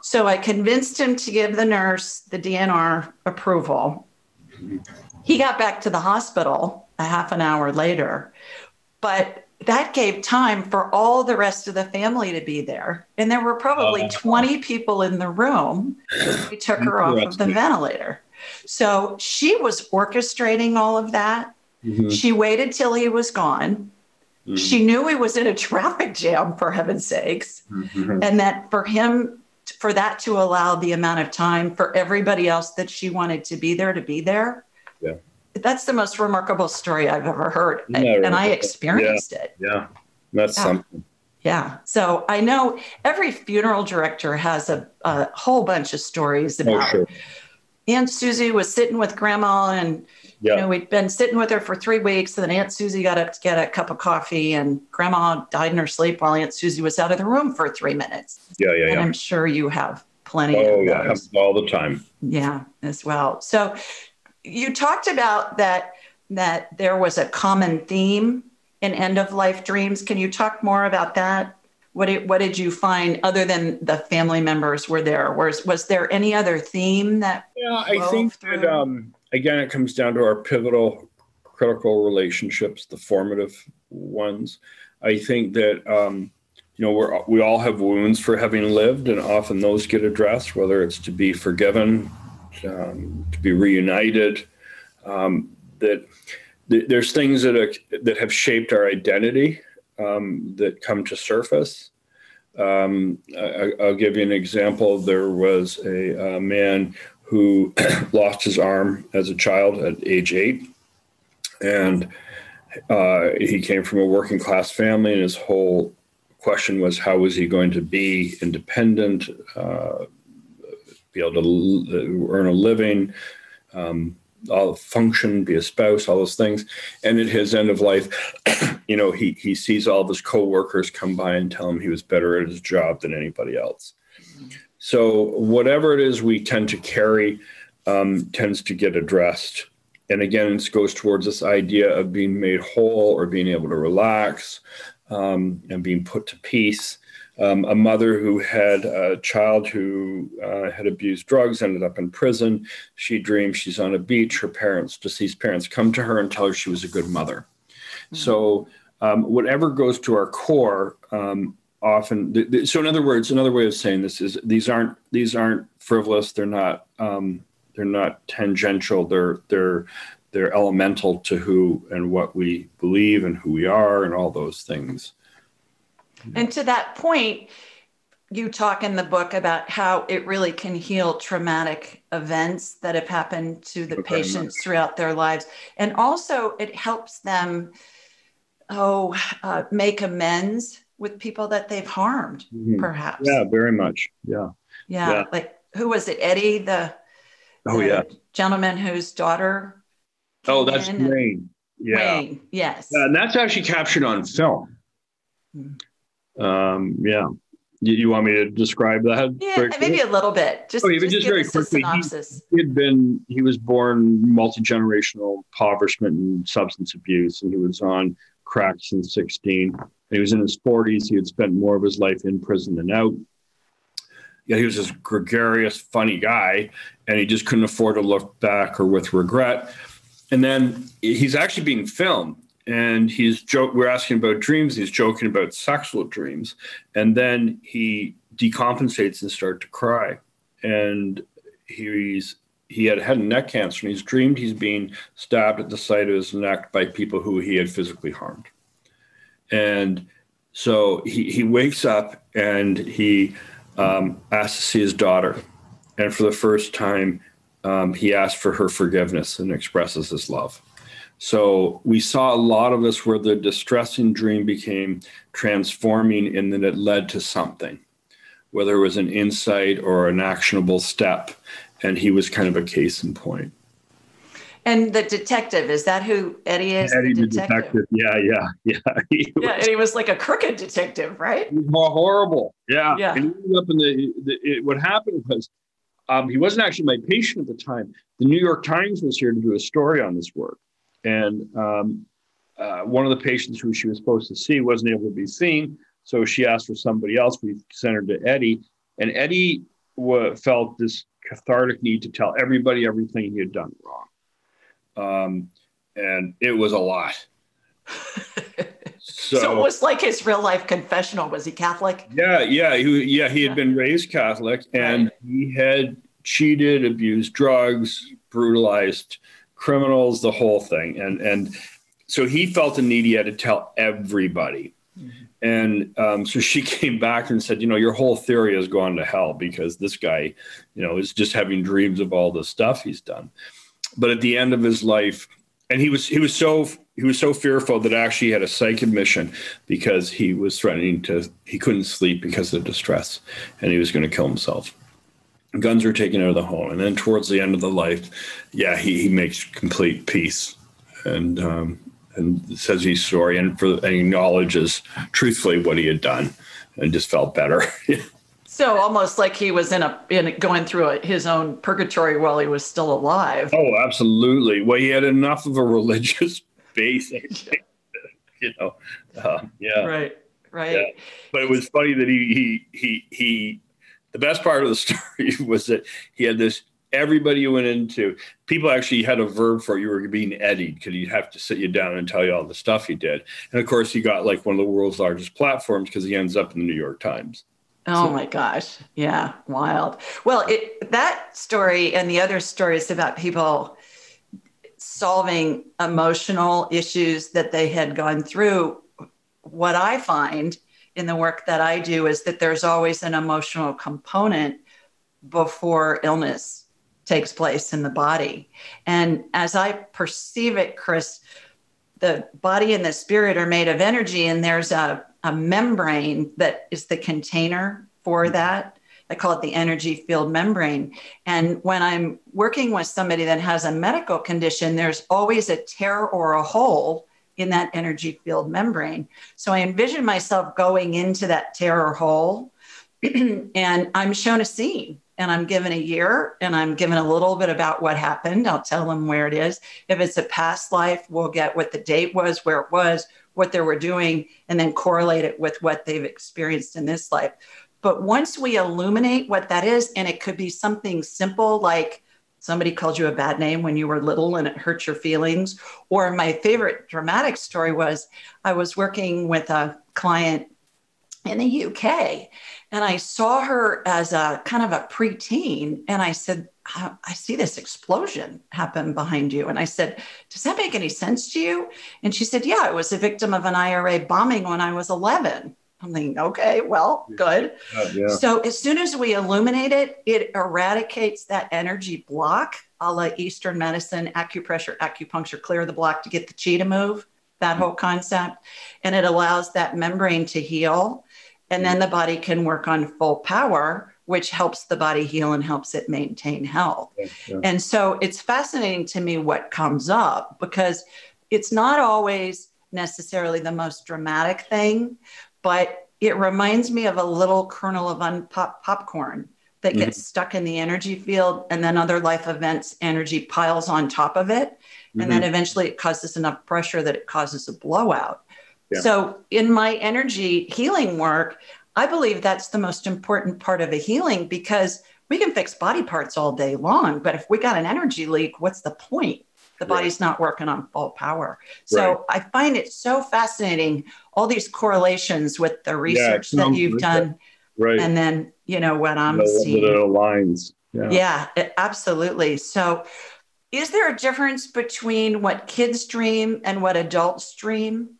So I convinced him to give the nurse the DNR approval. He got back to the hospital a half an hour later, but that gave time for all the rest of the family to be there. And there were probably uh, 20 people in the room. We took her off of the ventilator. So she was orchestrating all of that. Mm-hmm. She waited till he was gone. Mm-hmm. She knew he was in a traffic jam, for heaven's sakes. Mm-hmm. And that for him, for that to allow the amount of time for everybody else that she wanted to be there to be there. Yeah. That's the most remarkable story I've ever heard. and, and I experienced yeah. it. Yeah. That's yeah. something. Yeah. So I know every funeral director has a, a whole bunch of stories oh, about oh, sure. Aunt Susie was sitting with grandma and yeah. You know, we'd been sitting with her for three weeks, and then Aunt Susie got up to get a cup of coffee, and Grandma died in her sleep while Aunt Susie was out of the room for three minutes. Yeah, yeah, and yeah. I'm sure you have plenty. Of. Oh, yeah, all the time. Yeah, as well. So you talked about that that there was a common theme in end of life dreams. Can you talk more about that? What did, what did you find other than the family members were there? Was was there any other theme that? Yeah, I think through? that um, again, it comes down to our pivotal critical relationships, the formative ones. I think that um, you know we're we all have wounds for having lived, and often those get addressed, whether it's to be forgiven, um, to be reunited. Um, that th- there's things that are, that have shaped our identity um, that come to surface. Um, I, will give you an example. There was a, a man who lost his arm as a child at age eight. and uh, he came from a working class family, and his whole question was how was he going to be independent, uh, be able to earn a living, um, all function, be a spouse, all those things. And at his end of life, you know, he he sees all of his coworkers come by and tell him he was better at his job than anybody else. So whatever it is we tend to carry um, tends to get addressed. And again, it goes towards this idea of being made whole or being able to relax um, and being put to peace. Um, a mother who had a child who uh, had abused drugs ended up in prison. She dreams she's on a beach. Her parents, deceased parents, come to her and tell her she was a good mother. Mm-hmm. So, um, whatever goes to our core, um, often. Th- th- so, in other words, another way of saying this is these aren't these aren't frivolous. They're not um, they're not tangential. They're they're they're elemental to who and what we believe and who we are and all those things. And to that point, you talk in the book about how it really can heal traumatic events that have happened to the okay, patients much. throughout their lives. And also, it helps them, oh, uh, make amends with people that they've harmed, mm-hmm. perhaps. Yeah, very much. Yeah. yeah. yeah. Like, who was it? Eddie, the, oh, the yeah. gentleman whose daughter. Oh, that's Wayne. Yeah. Wayne, yes. Yeah, and that's actually captured on film. Mm-hmm. Um, yeah. You, you, want me to describe that? Yeah, maybe a little bit. Just, oh, just, just very quickly. He, he, had been, he was born multi generational impoverishment and substance abuse, and he was on crack since 16. And he was in his 40s. He had spent more of his life in prison than out. Yeah, he was this gregarious, funny guy, and he just couldn't afford to look back or with regret. And then he's actually being filmed and he's joke we're asking about dreams he's joking about sexual dreams and then he decompensates and starts to cry and he's he had had neck cancer and he's dreamed he's being stabbed at the side of his neck by people who he had physically harmed. And so he, he wakes up and he um, asks to see his daughter. And for the first time um, he asks for her forgiveness and expresses his love. So we saw a lot of this where the distressing dream became transforming and then it led to something, whether it was an insight or an actionable step. And he was kind of a case in point. And the detective, is that who Eddie is? Eddie the detective. the detective. Yeah, yeah, yeah. He yeah, was, and he was like a crooked detective, right? He was more horrible. Yeah. Yeah. And he ended up in the, the it, what happened was um, he wasn't actually my patient at the time. The New York Times was here to do a story on this work. And um, uh, one of the patients who she was supposed to see wasn't able to be seen. So she asked for somebody else. We sent her to Eddie. And Eddie w- felt this cathartic need to tell everybody everything he had done wrong. Um, and it was a lot. So, so, it was like his real life confessional. Was he Catholic? Yeah, yeah, he, yeah. He had been raised Catholic, and right. he had cheated, abused drugs, brutalized criminals, the whole thing. And and so he felt a need he had to tell everybody. Mm-hmm. And um, so she came back and said, you know, your whole theory has gone to hell because this guy, you know, is just having dreams of all the stuff he's done. But at the end of his life, and he was he was so he was so fearful that actually he had a psych admission because he was threatening to he couldn't sleep because of distress and he was going to kill himself guns are taken out of the home. And then towards the end of the life, yeah, he, he makes complete peace and um, and says he's sorry and for and acknowledges truthfully what he had done and just felt better. so almost like he was in a in going through a, his own purgatory while he was still alive. Oh, absolutely. Well, he had enough of a religious base, you know. Uh, yeah. Right. Right. Yeah. But it was funny that he he he he the best part of the story was that he had this everybody you went into people actually had a verb for it. you were being eddied because he'd have to sit you down and tell you all the stuff he did and of course he got like one of the world's largest platforms because he ends up in the new york times oh so. my gosh yeah wild well it that story and the other stories about people solving emotional issues that they had gone through what i find in the work that I do is that there's always an emotional component before illness takes place in the body. And as I perceive it, Chris, the body and the spirit are made of energy, and there's a, a membrane that is the container for mm-hmm. that. I call it the energy field membrane. And when I'm working with somebody that has a medical condition, there's always a tear or a hole in that energy field membrane. So I envision myself going into that tear or hole and I'm shown a scene and I'm given a year and I'm given a little bit about what happened. I'll tell them where it is. If it's a past life, we'll get what the date was, where it was, what they were doing, and then correlate it with what they've experienced in this life. But once we illuminate what that is, and it could be something simple like somebody called you a bad name when you were little and it hurt your feelings. Or my favorite dramatic story was I was working with a client in the UK and I saw her as a kind of a preteen. And I said, I see this explosion happen behind you. And I said, Does that make any sense to you? And she said, Yeah, I was a victim of an IRA bombing when I was 11. I'm thinking, okay, well, good. Uh, yeah. So as soon as we illuminate it, it eradicates that energy block, a la Eastern medicine, acupressure, acupuncture, clear the block to get the chi to move, that whole concept. And it allows that membrane to heal. And then the body can work on full power, which helps the body heal and helps it maintain health. Yeah. And so it's fascinating to me what comes up because it's not always necessarily the most dramatic thing, but it reminds me of a little kernel of unpop popcorn that gets mm-hmm. stuck in the energy field and then other life events energy piles on top of it and mm-hmm. then eventually it causes enough pressure that it causes a blowout yeah. so in my energy healing work i believe that's the most important part of a healing because we can fix body parts all day long but if we got an energy leak what's the point the body's right. not working on full power. So right. I find it so fascinating, all these correlations with the research yeah, that you've done. Right. And then, you know, what I'm the, seeing. It aligns. Yeah, yeah it, absolutely. So is there a difference between what kids dream and what adults dream?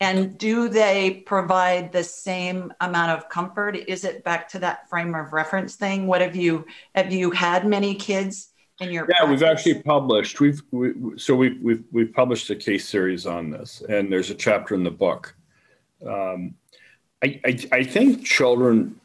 And do they provide the same amount of comfort? Is it back to that frame of reference thing? What have you have you had many kids in your yeah practice? we've actually published we've we, so we've, we've we've published a case series on this and there's a chapter in the book um, I, I, I think children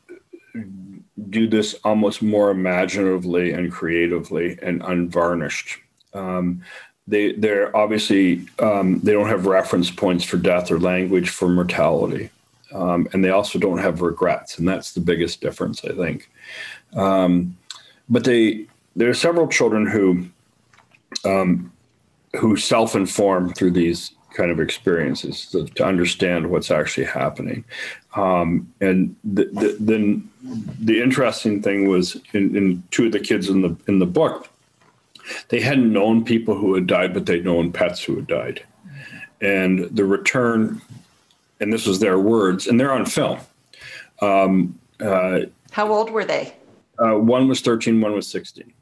do this almost more imaginatively and creatively and unvarnished um, they they're obviously um, they don't have reference points for death or language for mortality um, and they also don't have regrets and that's the biggest difference i think um, but they there are several children who um, who self-inform through these kind of experiences to, to understand what's actually happening. Um, and the, the, then the interesting thing was in, in, two of the kids in the in the book, they hadn't known people who had died, but they'd known pets who had died. And the return, and this was their words, and they're on film. Um, uh, How old were they? Uh, one was 13, one was 16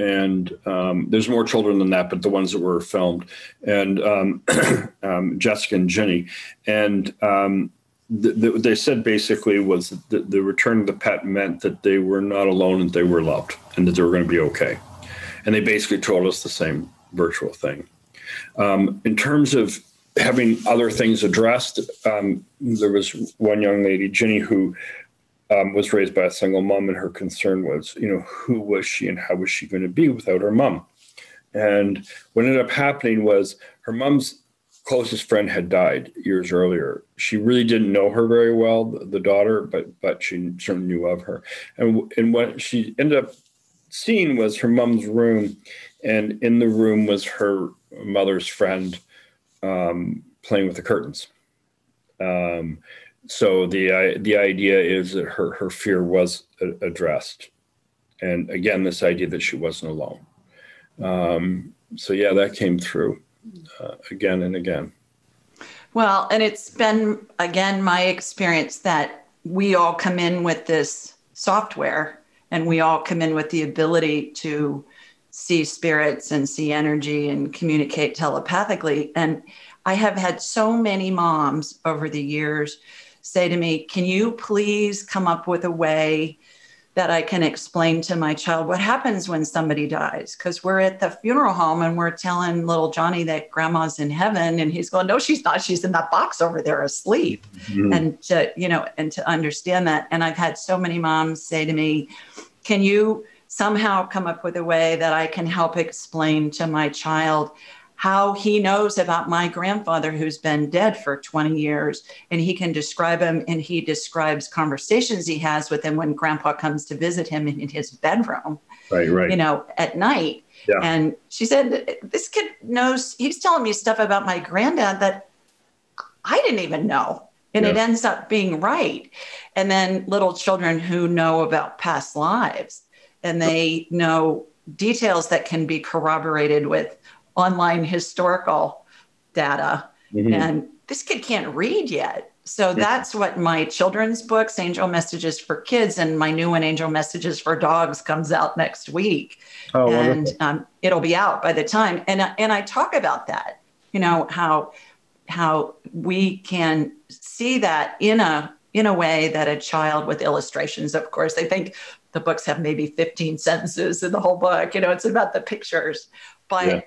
and um, there's more children than that, but the ones that were filmed, and um, um, Jessica and Jenny, and um, the, the, they said basically was that the return of the pet meant that they were not alone and they were loved and that they were going to be okay, and they basically told us the same virtual thing. Um, in terms of having other things addressed, um, there was one young lady, Ginny, who um, was raised by a single mom, and her concern was, you know, who was she and how was she going to be without her mom? And what ended up happening was her mom's closest friend had died years earlier. She really didn't know her very well, the, the daughter, but but she certainly knew of her. And and what she ended up seeing was her mom's room, and in the room was her mother's friend um, playing with the curtains. Um, so the the idea is that her her fear was addressed, and again, this idea that she wasn't alone. Um, so yeah, that came through uh, again and again. Well, and it's been again my experience that we all come in with this software, and we all come in with the ability to see spirits and see energy and communicate telepathically. And I have had so many moms over the years say to me, Can you please come up with a way that I can explain to my child what happens when somebody dies. Because we're at the funeral home and we're telling little Johnny that grandma's in heaven, and he's going, "No, she's not. She's in that box over there asleep." Mm-hmm. And to you know, and to understand that. And I've had so many moms say to me, "Can you?" somehow come up with a way that I can help explain to my child how he knows about my grandfather who's been dead for 20 years and he can describe him and he describes conversations he has with him when grandpa comes to visit him in his bedroom right right you know at night yeah. and she said this kid knows he's telling me stuff about my granddad that i didn't even know and yeah. it ends up being right and then little children who know about past lives and they know details that can be corroborated with online historical data. Mm-hmm. And this kid can't read yet. So that's what my children's books, Angel Messages for Kids, and my new one, Angel Messages for Dogs, comes out next week. Oh, and um, it'll be out by the time. And and I talk about that. You know how how we can see that in a in a way that a child with illustrations, of course, they think the books have maybe 15 sentences in the whole book. You know, it's about the pictures, but yeah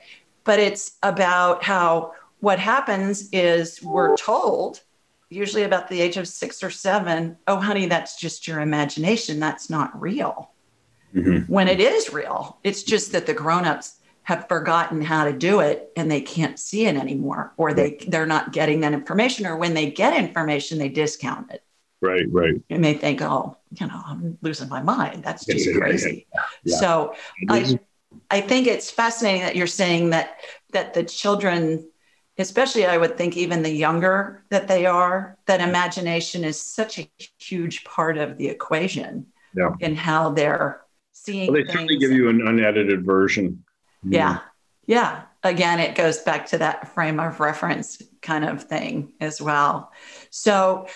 but it's about how what happens is we're told usually about the age of six or seven oh honey that's just your imagination. That's not real. Mm-hmm. when it is real it's just that the grown-ups have forgotten how to do it and they can't see it anymore or they they're not getting that information or when they get information they discount it. Right right. And they think oh you know i'm losing my mind. That's too crazy yeah, yeah. so I, I think it's fascinating that you're saying that that the children, especially I would think even the younger that they are, that imagination is such a huge part of the equation yeah. in how they're seeing. Well, they certainly give you an unedited version. Mm-hmm. Yeah. Yeah. Again, it goes back to that frame of reference kind of thing as well. So,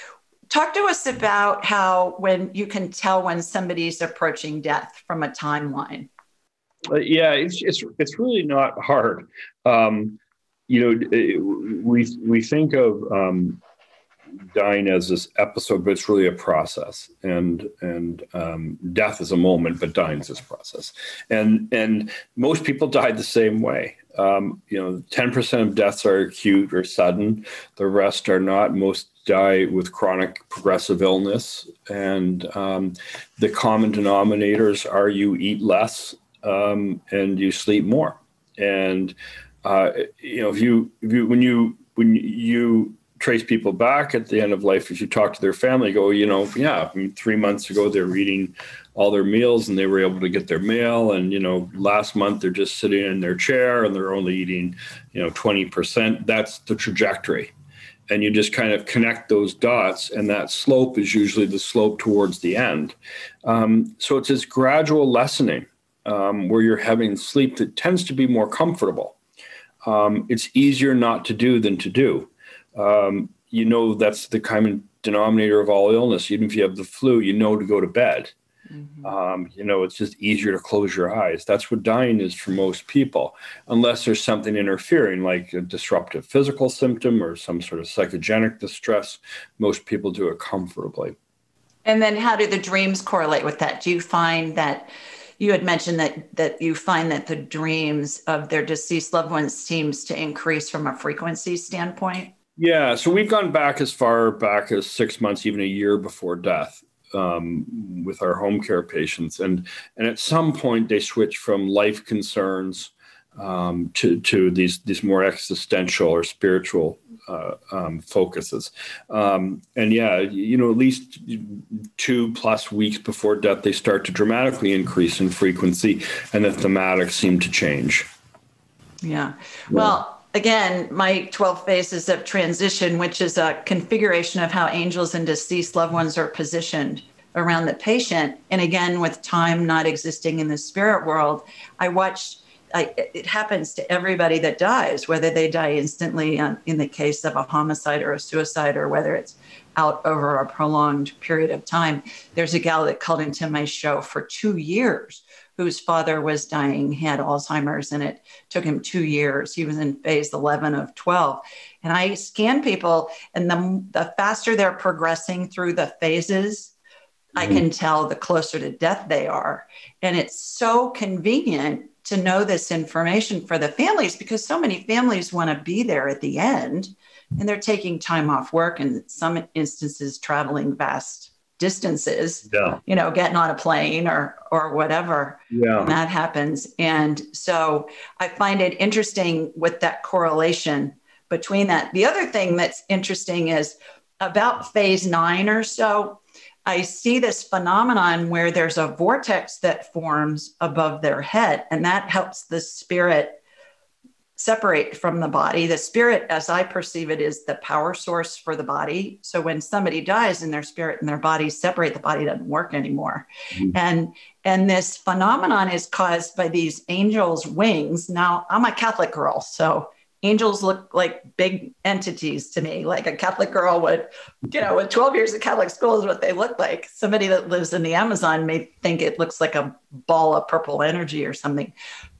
talk to us about how when you can tell when somebody's approaching death from a timeline. Yeah, it's it's it's really not hard. Um, you know, it, we we think of um, dying as this episode, but it's really a process, and and um, death is a moment, but dying is this process, and and most people die the same way. Um, you know, ten percent of deaths are acute or sudden; the rest are not. Most die with chronic progressive illness, and um, the common denominators are you eat less um, and you sleep more. And uh, you know, if you, if you when you when you trace people back at the end of life, if you talk to their family, go, you know, yeah, three months ago they're eating all their meals and they were able to get their mail, and you know, last month they're just sitting in their chair and they're only eating, you know, twenty percent. That's the trajectory and you just kind of connect those dots and that slope is usually the slope towards the end um, so it's this gradual lessening um, where you're having sleep that tends to be more comfortable. Um, it's easier not to do than to do. Um, you know that's the common denominator of all illness. Even if you have the flu, you know to go to bed. Mm-hmm. Um, you know, it's just easier to close your eyes. That's what dying is for most people, unless there's something interfering, like a disruptive physical symptom or some sort of psychogenic distress. Most people do it comfortably. And then, how do the dreams correlate with that? Do you find that you had mentioned that that you find that the dreams of their deceased loved ones seems to increase from a frequency standpoint? Yeah so we've gone back as far back as six months even a year before death um, with our home care patients. And and at some point they switch from life concerns um, to to these these more existential or spiritual uh, um, focuses. Um, and yeah, you know, at least two plus weeks before death, they start to dramatically increase in frequency, and the thematics seem to change. Yeah. Well. Again, my 12 phases of transition, which is a configuration of how angels and deceased loved ones are positioned around the patient. And again, with time not existing in the spirit world, I watched I, it happens to everybody that dies, whether they die instantly in the case of a homicide or a suicide, or whether it's out over a prolonged period of time. There's a gal that called into my show for two years whose father was dying, had Alzheimer's, and it took him two years. He was in phase 11 of 12. And I scan people, and the, the faster they're progressing through the phases, I mm-hmm. can tell the closer to death they are. And it's so convenient to know this information for the families because so many families want to be there at the end and they're taking time off work and some instances traveling vast distances yeah. you know getting on a plane or or whatever yeah. and that happens. And so i find it interesting with that correlation between that. The other thing that's interesting is about phase nine or so I see this phenomenon where there's a vortex that forms above their head, and that helps the spirit separate from the body. The spirit, as I perceive it, is the power source for the body. So when somebody dies and their spirit and their body separate, the body doesn't work anymore. Mm-hmm. And and this phenomenon is caused by these angels' wings. Now I'm a Catholic girl, so angels look like big entities to me like a catholic girl would you know with 12 years of catholic school is what they look like. Somebody that lives in the amazon may think it looks like a ball of purple energy or something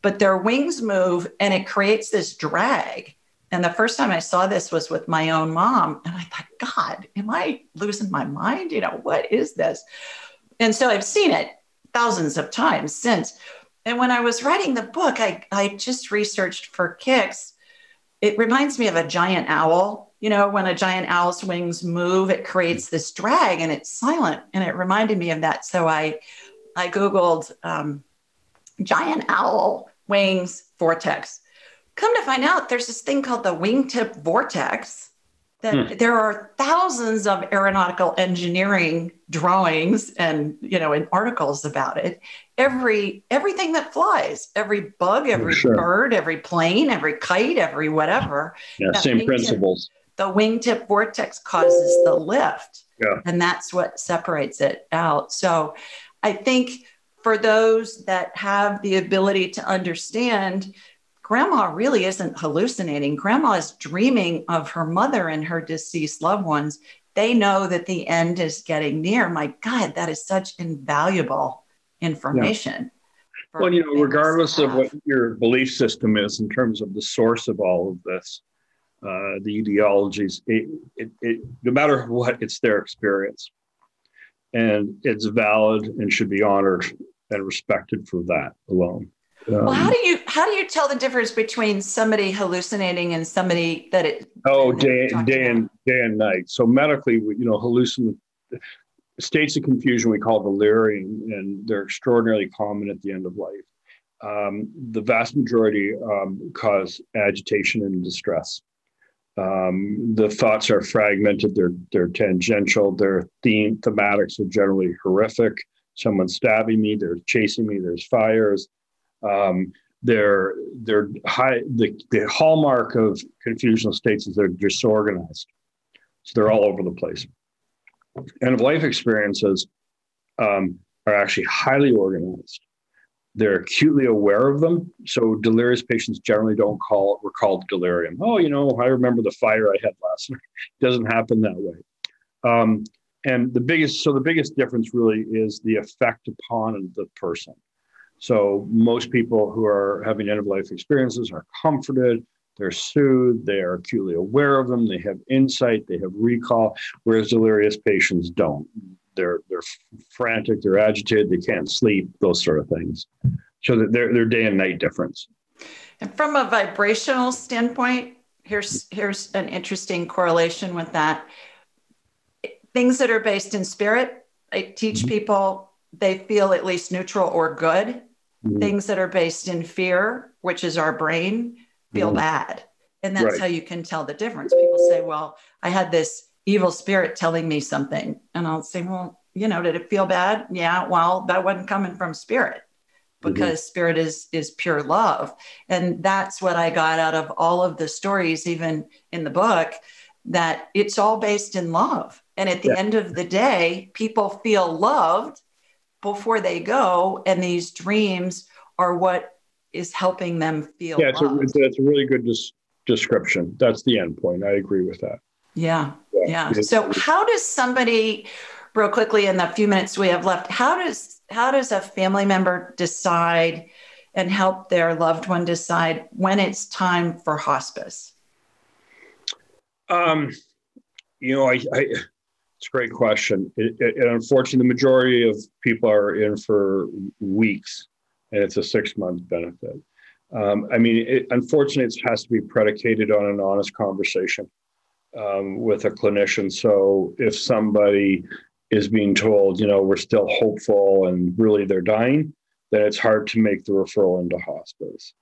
but their wings move and it creates this drag. And the first time i saw this was with my own mom and i thought god am i losing my mind? You know what is this? And so i've seen it thousands of times since. And when i was writing the book i, I just researched for kicks it reminds me of a giant owl. You know, when a giant owl's wings move, it creates this drag and it's silent. And it reminded me of that. So I, I Googled um, giant owl wings vortex. Come to find out, there's this thing called the wingtip vortex that hmm. there are thousands of aeronautical engineering drawings and you know and articles about it every everything that flies every bug oh, every sure. bird every plane every kite every whatever yeah same principles the wingtip vortex causes the lift yeah. and that's what separates it out so i think for those that have the ability to understand grandma really isn't hallucinating. Grandma is dreaming of her mother and her deceased loved ones. They know that the end is getting near. My God, that is such invaluable information. Yeah. Well, you know, regardless of what your belief system is in terms of the source of all of this, uh, the ideologies, it, it, it, no matter what, it's their experience. And it's valid and should be honored and respected for that alone. Um, well, how do you how do you tell the difference between somebody hallucinating and somebody that it? Oh, day day and day and night. So medically, you know, hallucin states of confusion we call delirium, and they're extraordinarily common at the end of life. Um, the vast majority um, cause agitation and distress. Um, the thoughts are fragmented. They're they're tangential. Their theme thematics are generally horrific. Someone's stabbing me. They're chasing me. There's fires um, they're they're high. The, the hallmark of confusional states is they're disorganized, so they're all over the place. End of life experiences um, are actually highly organized. They're acutely aware of them. So delirious patients generally don't call recall delirium. Oh, you know, I remember the fire I had last night. It doesn't happen that way. Um, and the biggest, so the biggest difference really is the effect upon the person. So most people who are having end of life experiences are comforted, they're soothed, they are acutely aware of them, they have insight, they have recall, whereas delirious patients don't. They're they're frantic, they're agitated, they can't sleep, those sort of things. So they're they're day and night difference. And from a vibrational standpoint, here's here's an interesting correlation with that. Things that are based in spirit, I teach mm-hmm. people they feel at least neutral or good mm-hmm. things that are based in fear, which is our brain, feel mm-hmm. bad. And that's right. how you can tell the difference. People say, well, I had this evil spirit telling me something. And I'll say, well, you know, did it feel bad? Yeah, well, that wasn't coming from spirit mm-hmm. because mm-hmm. spirit is is pure love. And that's what I got out of all of the stories, even in the book, that it's all based in love. And at the yeah. end of the day, people feel loved before they go and these dreams are what is helping them feel yeah it's, a, it's a, really good des- description. That's the end point. I agree with that. Yeah yeah, yeah. so how does somebody real quickly in the few minutes we have left how does how does a family member decide and help their loved one decide when it's time for hospice? Um you know i, I it's It's a great question. It, it, and unfortunately, the majority of people are in for weeks, and it's a six month benefit. Um, I mean, it, unfortunately, it has to be predicated on an honest conversation um, with a clinician. So if somebody is being told, you know, we're still hopeful and really they're dying, then it's hard to make the referral into hospice.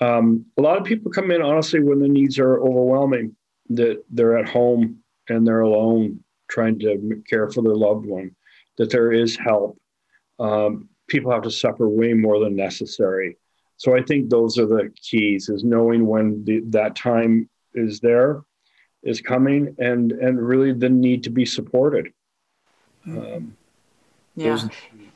Um, a lot of people come in, honestly, when the needs are overwhelming, that they're at home and they're alone trying to care for their loved one, that there is help. Um, people have to suffer way more than necessary. So I think those are the keys: is knowing when the, that time is there, is coming, and and really the need to be supported. Um, yeah, those...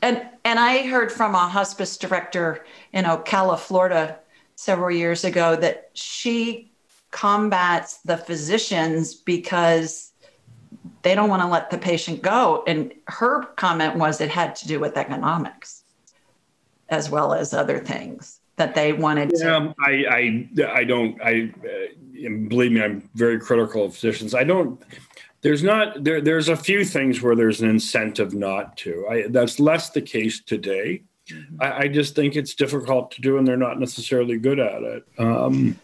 and and I heard from a hospice director in Ocala, Florida, several years ago that she combats the physicians because they don't want to let the patient go. And her comment was it had to do with economics as well as other things that they wanted yeah, to. I, I, I don't, I, uh, believe me, I'm very critical of physicians. I don't, there's not, there, there's a few things where there's an incentive not to. I, that's less the case today. Mm-hmm. I, I, just think it's difficult to do and they're not necessarily good at it. Um,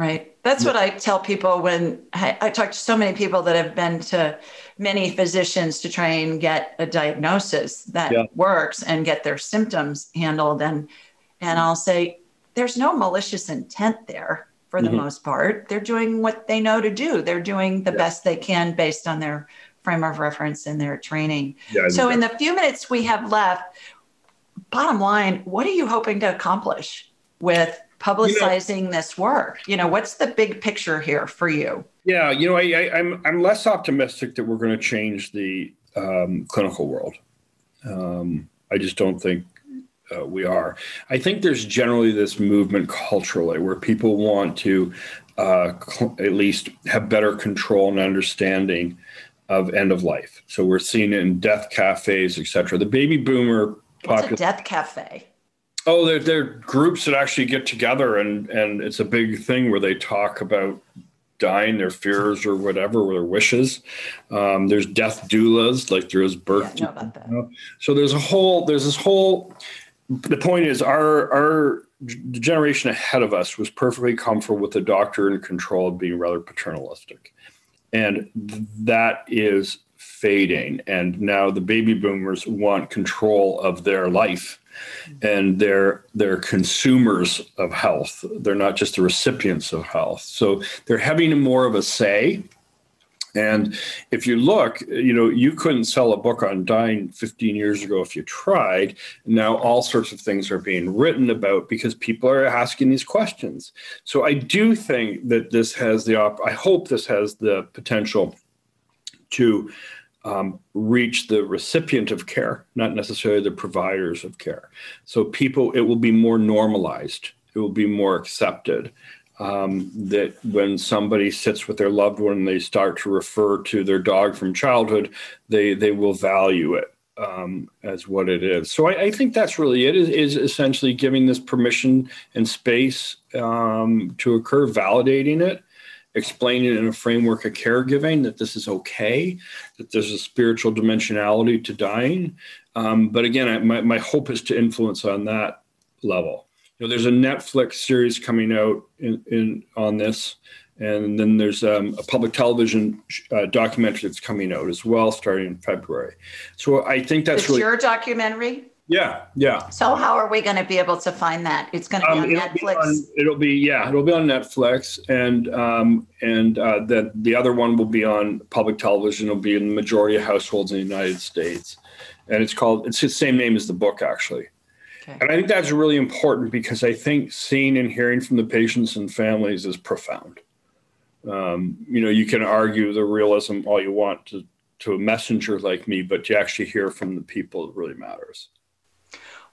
Right. That's what I tell people when I, I, talk to so many people that have been to many physicians to try and get a diagnosis that yeah. works and get their symptoms handled. And and I'll say there's no malicious intent there for the mm-hmm. most part. They're doing what they know to do. They're doing the yeah. best they can based on their frame of reference and their training. Yeah, so in the few minutes we have left, bottom line, what are you hoping to accomplish with publicizing you know, this work? You know, what's the big picture here for you? Yeah, you know, I, I, am I'm, I'm less optimistic that we're going to change the um, clinical world. Um, I just don't think uh, we are. I think there's generally this movement culturally where people want to uh, cl- at least have better control and understanding of end of life. So we're seeing it in death cafes, etc. The baby boomer. What's popul- a death cafe? Oh, they're, they're groups that actually get together and, and it's a big thing where they talk about dying, their fears or whatever, or their wishes. Um, there's death doulas, like there is birth. Yeah, know you know? So there's a whole, there's this whole, the point is our, our the generation ahead of us was perfectly comfortable with the doctor in control of being rather paternalistic. And that is fading. And now the baby boomers want control of their life and they're they're consumers of health. They're not just the recipients of health. So they're having more of a say. And if you look, you know, you couldn't sell a book on dying 15 years ago if you tried. Now all sorts of things are being written about because people are asking these questions. So I do think that this has the op- I hope this has the potential to um, reach the recipient of care, not necessarily the providers of care. So people, it will be more normalized. It will be more accepted. Um, that when somebody sits with their loved one and they start to refer to their dog from childhood, they they will value it um, as what it is. So I, I, think that's really it. Is, is essentially giving this permission and space um, to occur, validating it, explaining in a framework of caregiving that this is okay, that there's a spiritual dimensionality to dying. Um, but again, I, my, my hope is to influence on that level. You know, there's a Netflix series coming out in, in on this, and then there's um, a public television uh, documentary that's coming out as well, starting in February. So I think that's it's really your documentary. Yeah, yeah. So how are we going to be able to find that? It's going to be um, on it'll Netflix. Be on, it'll be yeah, it'll be on Netflix, and um, and uh, the the other one will be on public television. It'll be in the majority of households in the United States, and it's called it's the same name as the book actually. Okay. And I think that's really important because I think seeing and hearing from the patients and families is profound. Um, you know, you can argue the realism all you want to to a messenger like me, but you actually hear from the people it really matters.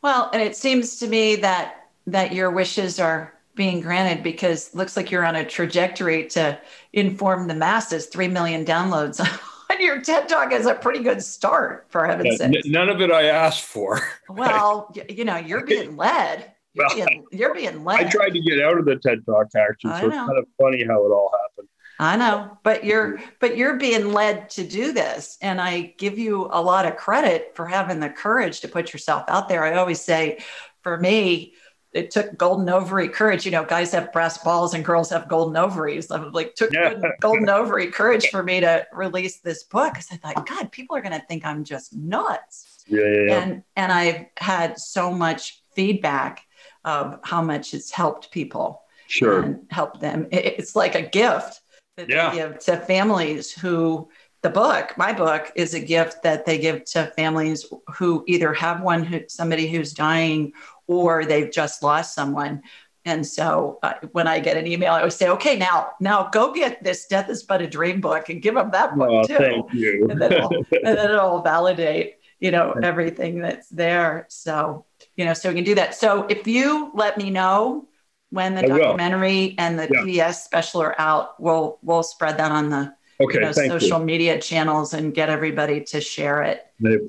Well, and it seems to me that that your wishes are being granted because looks like you're on a trajectory to inform the masses. Three million downloads on your TED Talk is a pretty good start, for heaven's yeah, sake. none of it I asked for. Well, you know, you're being led. You're, well, being, you're being led. I tried to get out of the TED Talk actually, so it's kind of funny how it all happened. I know, but you're but you're being led to do this and I give you a lot of credit for having the courage to put yourself out there. I always say for me it took golden ovary courage. You know, guys have brass balls and girls have golden ovaries. I'm like took yeah. golden ovary courage for me to release this book because I thought, God, people are going to think I'm just nuts. Yeah, yeah, yeah. And and I've had so much feedback of how much it's helped people. Sure. And helped them. It's like a gift that yeah. they give to families who the book, my book, is a gift that they give to families who either have one who somebody who's dying or they've just lost someone. And so uh, when I get an email, I always say, okay, now, now go get this Death is But a Dream book and give them that book oh, too. Thank you. and, then and then it'll validate, you know, everything that's there. So, you know, so we can do that. So if you let me know when the I documentary will. and the yeah. PBS special are out, we'll, we'll spread that on the okay, you know, social you. media channels and get everybody to share it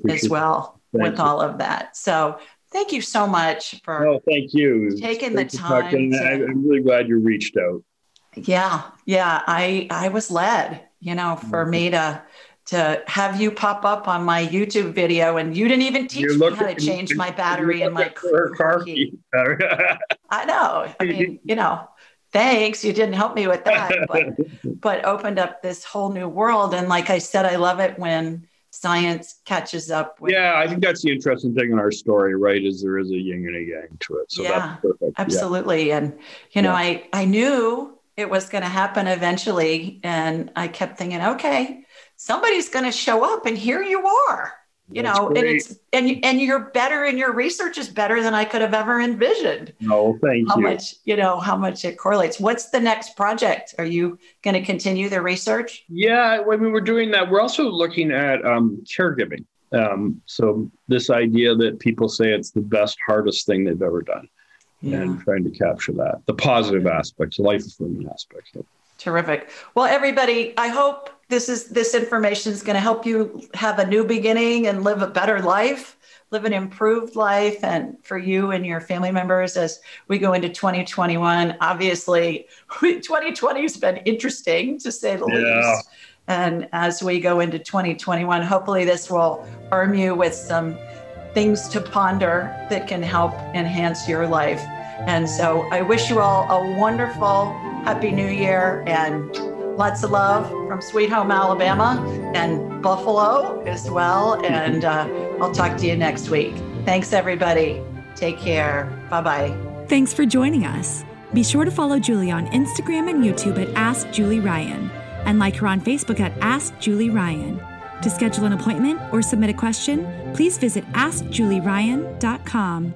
as well with you. all of that. So Thank you so much for no, thank you. taking the time. To, I'm really glad you reached out. Yeah, yeah. I I was led, you know, for mm-hmm. me to to have you pop up on my YouTube video, and you didn't even teach me how to change my battery in my car key. I know. I mean, you know, thanks. You didn't help me with that, but but opened up this whole new world. And like I said, I love it when science catches up with yeah i think that's the interesting thing in our story right is there is a yin and a yang to it so yeah absolutely yeah. and you know yeah. i i knew it was going to happen eventually and i kept thinking okay somebody's going to show up and here you are you That's know great. and it's and and you're better and your research is better than i could have ever envisioned. No thank how you. much you know how much it correlates. What's the next project? Are you going to continue the research? Yeah i mean we're doing that. We're also looking at um, caregiving. Um, so this idea that people say it's the best hardest thing they've ever done yeah. and trying to capture that. The positive aspects life affirming aspects. Terrific. Well everybody i hope this is this information is going to help you have a new beginning and live a better life live an improved life. And for you and your family members as we go into 2021 obviously 2020 has been interesting to say the yeah. least and as we go into 2021 hopefully this will arm you with some things to ponder that can help enhance your life. And so i wish you all a wonderful happy new year and lots of love from Sweet Home Alabama and Buffalo as well. And uh, I'll talk to you next week. Thanks, everybody. Take care. Bye bye. Thanks for joining us. Be sure to follow Julie on Instagram and YouTube at Ask Julie Ryan and like her on Facebook at Ask Julie Ryan. To schedule an appointment or submit a question, please visit AskJulieRyan.com.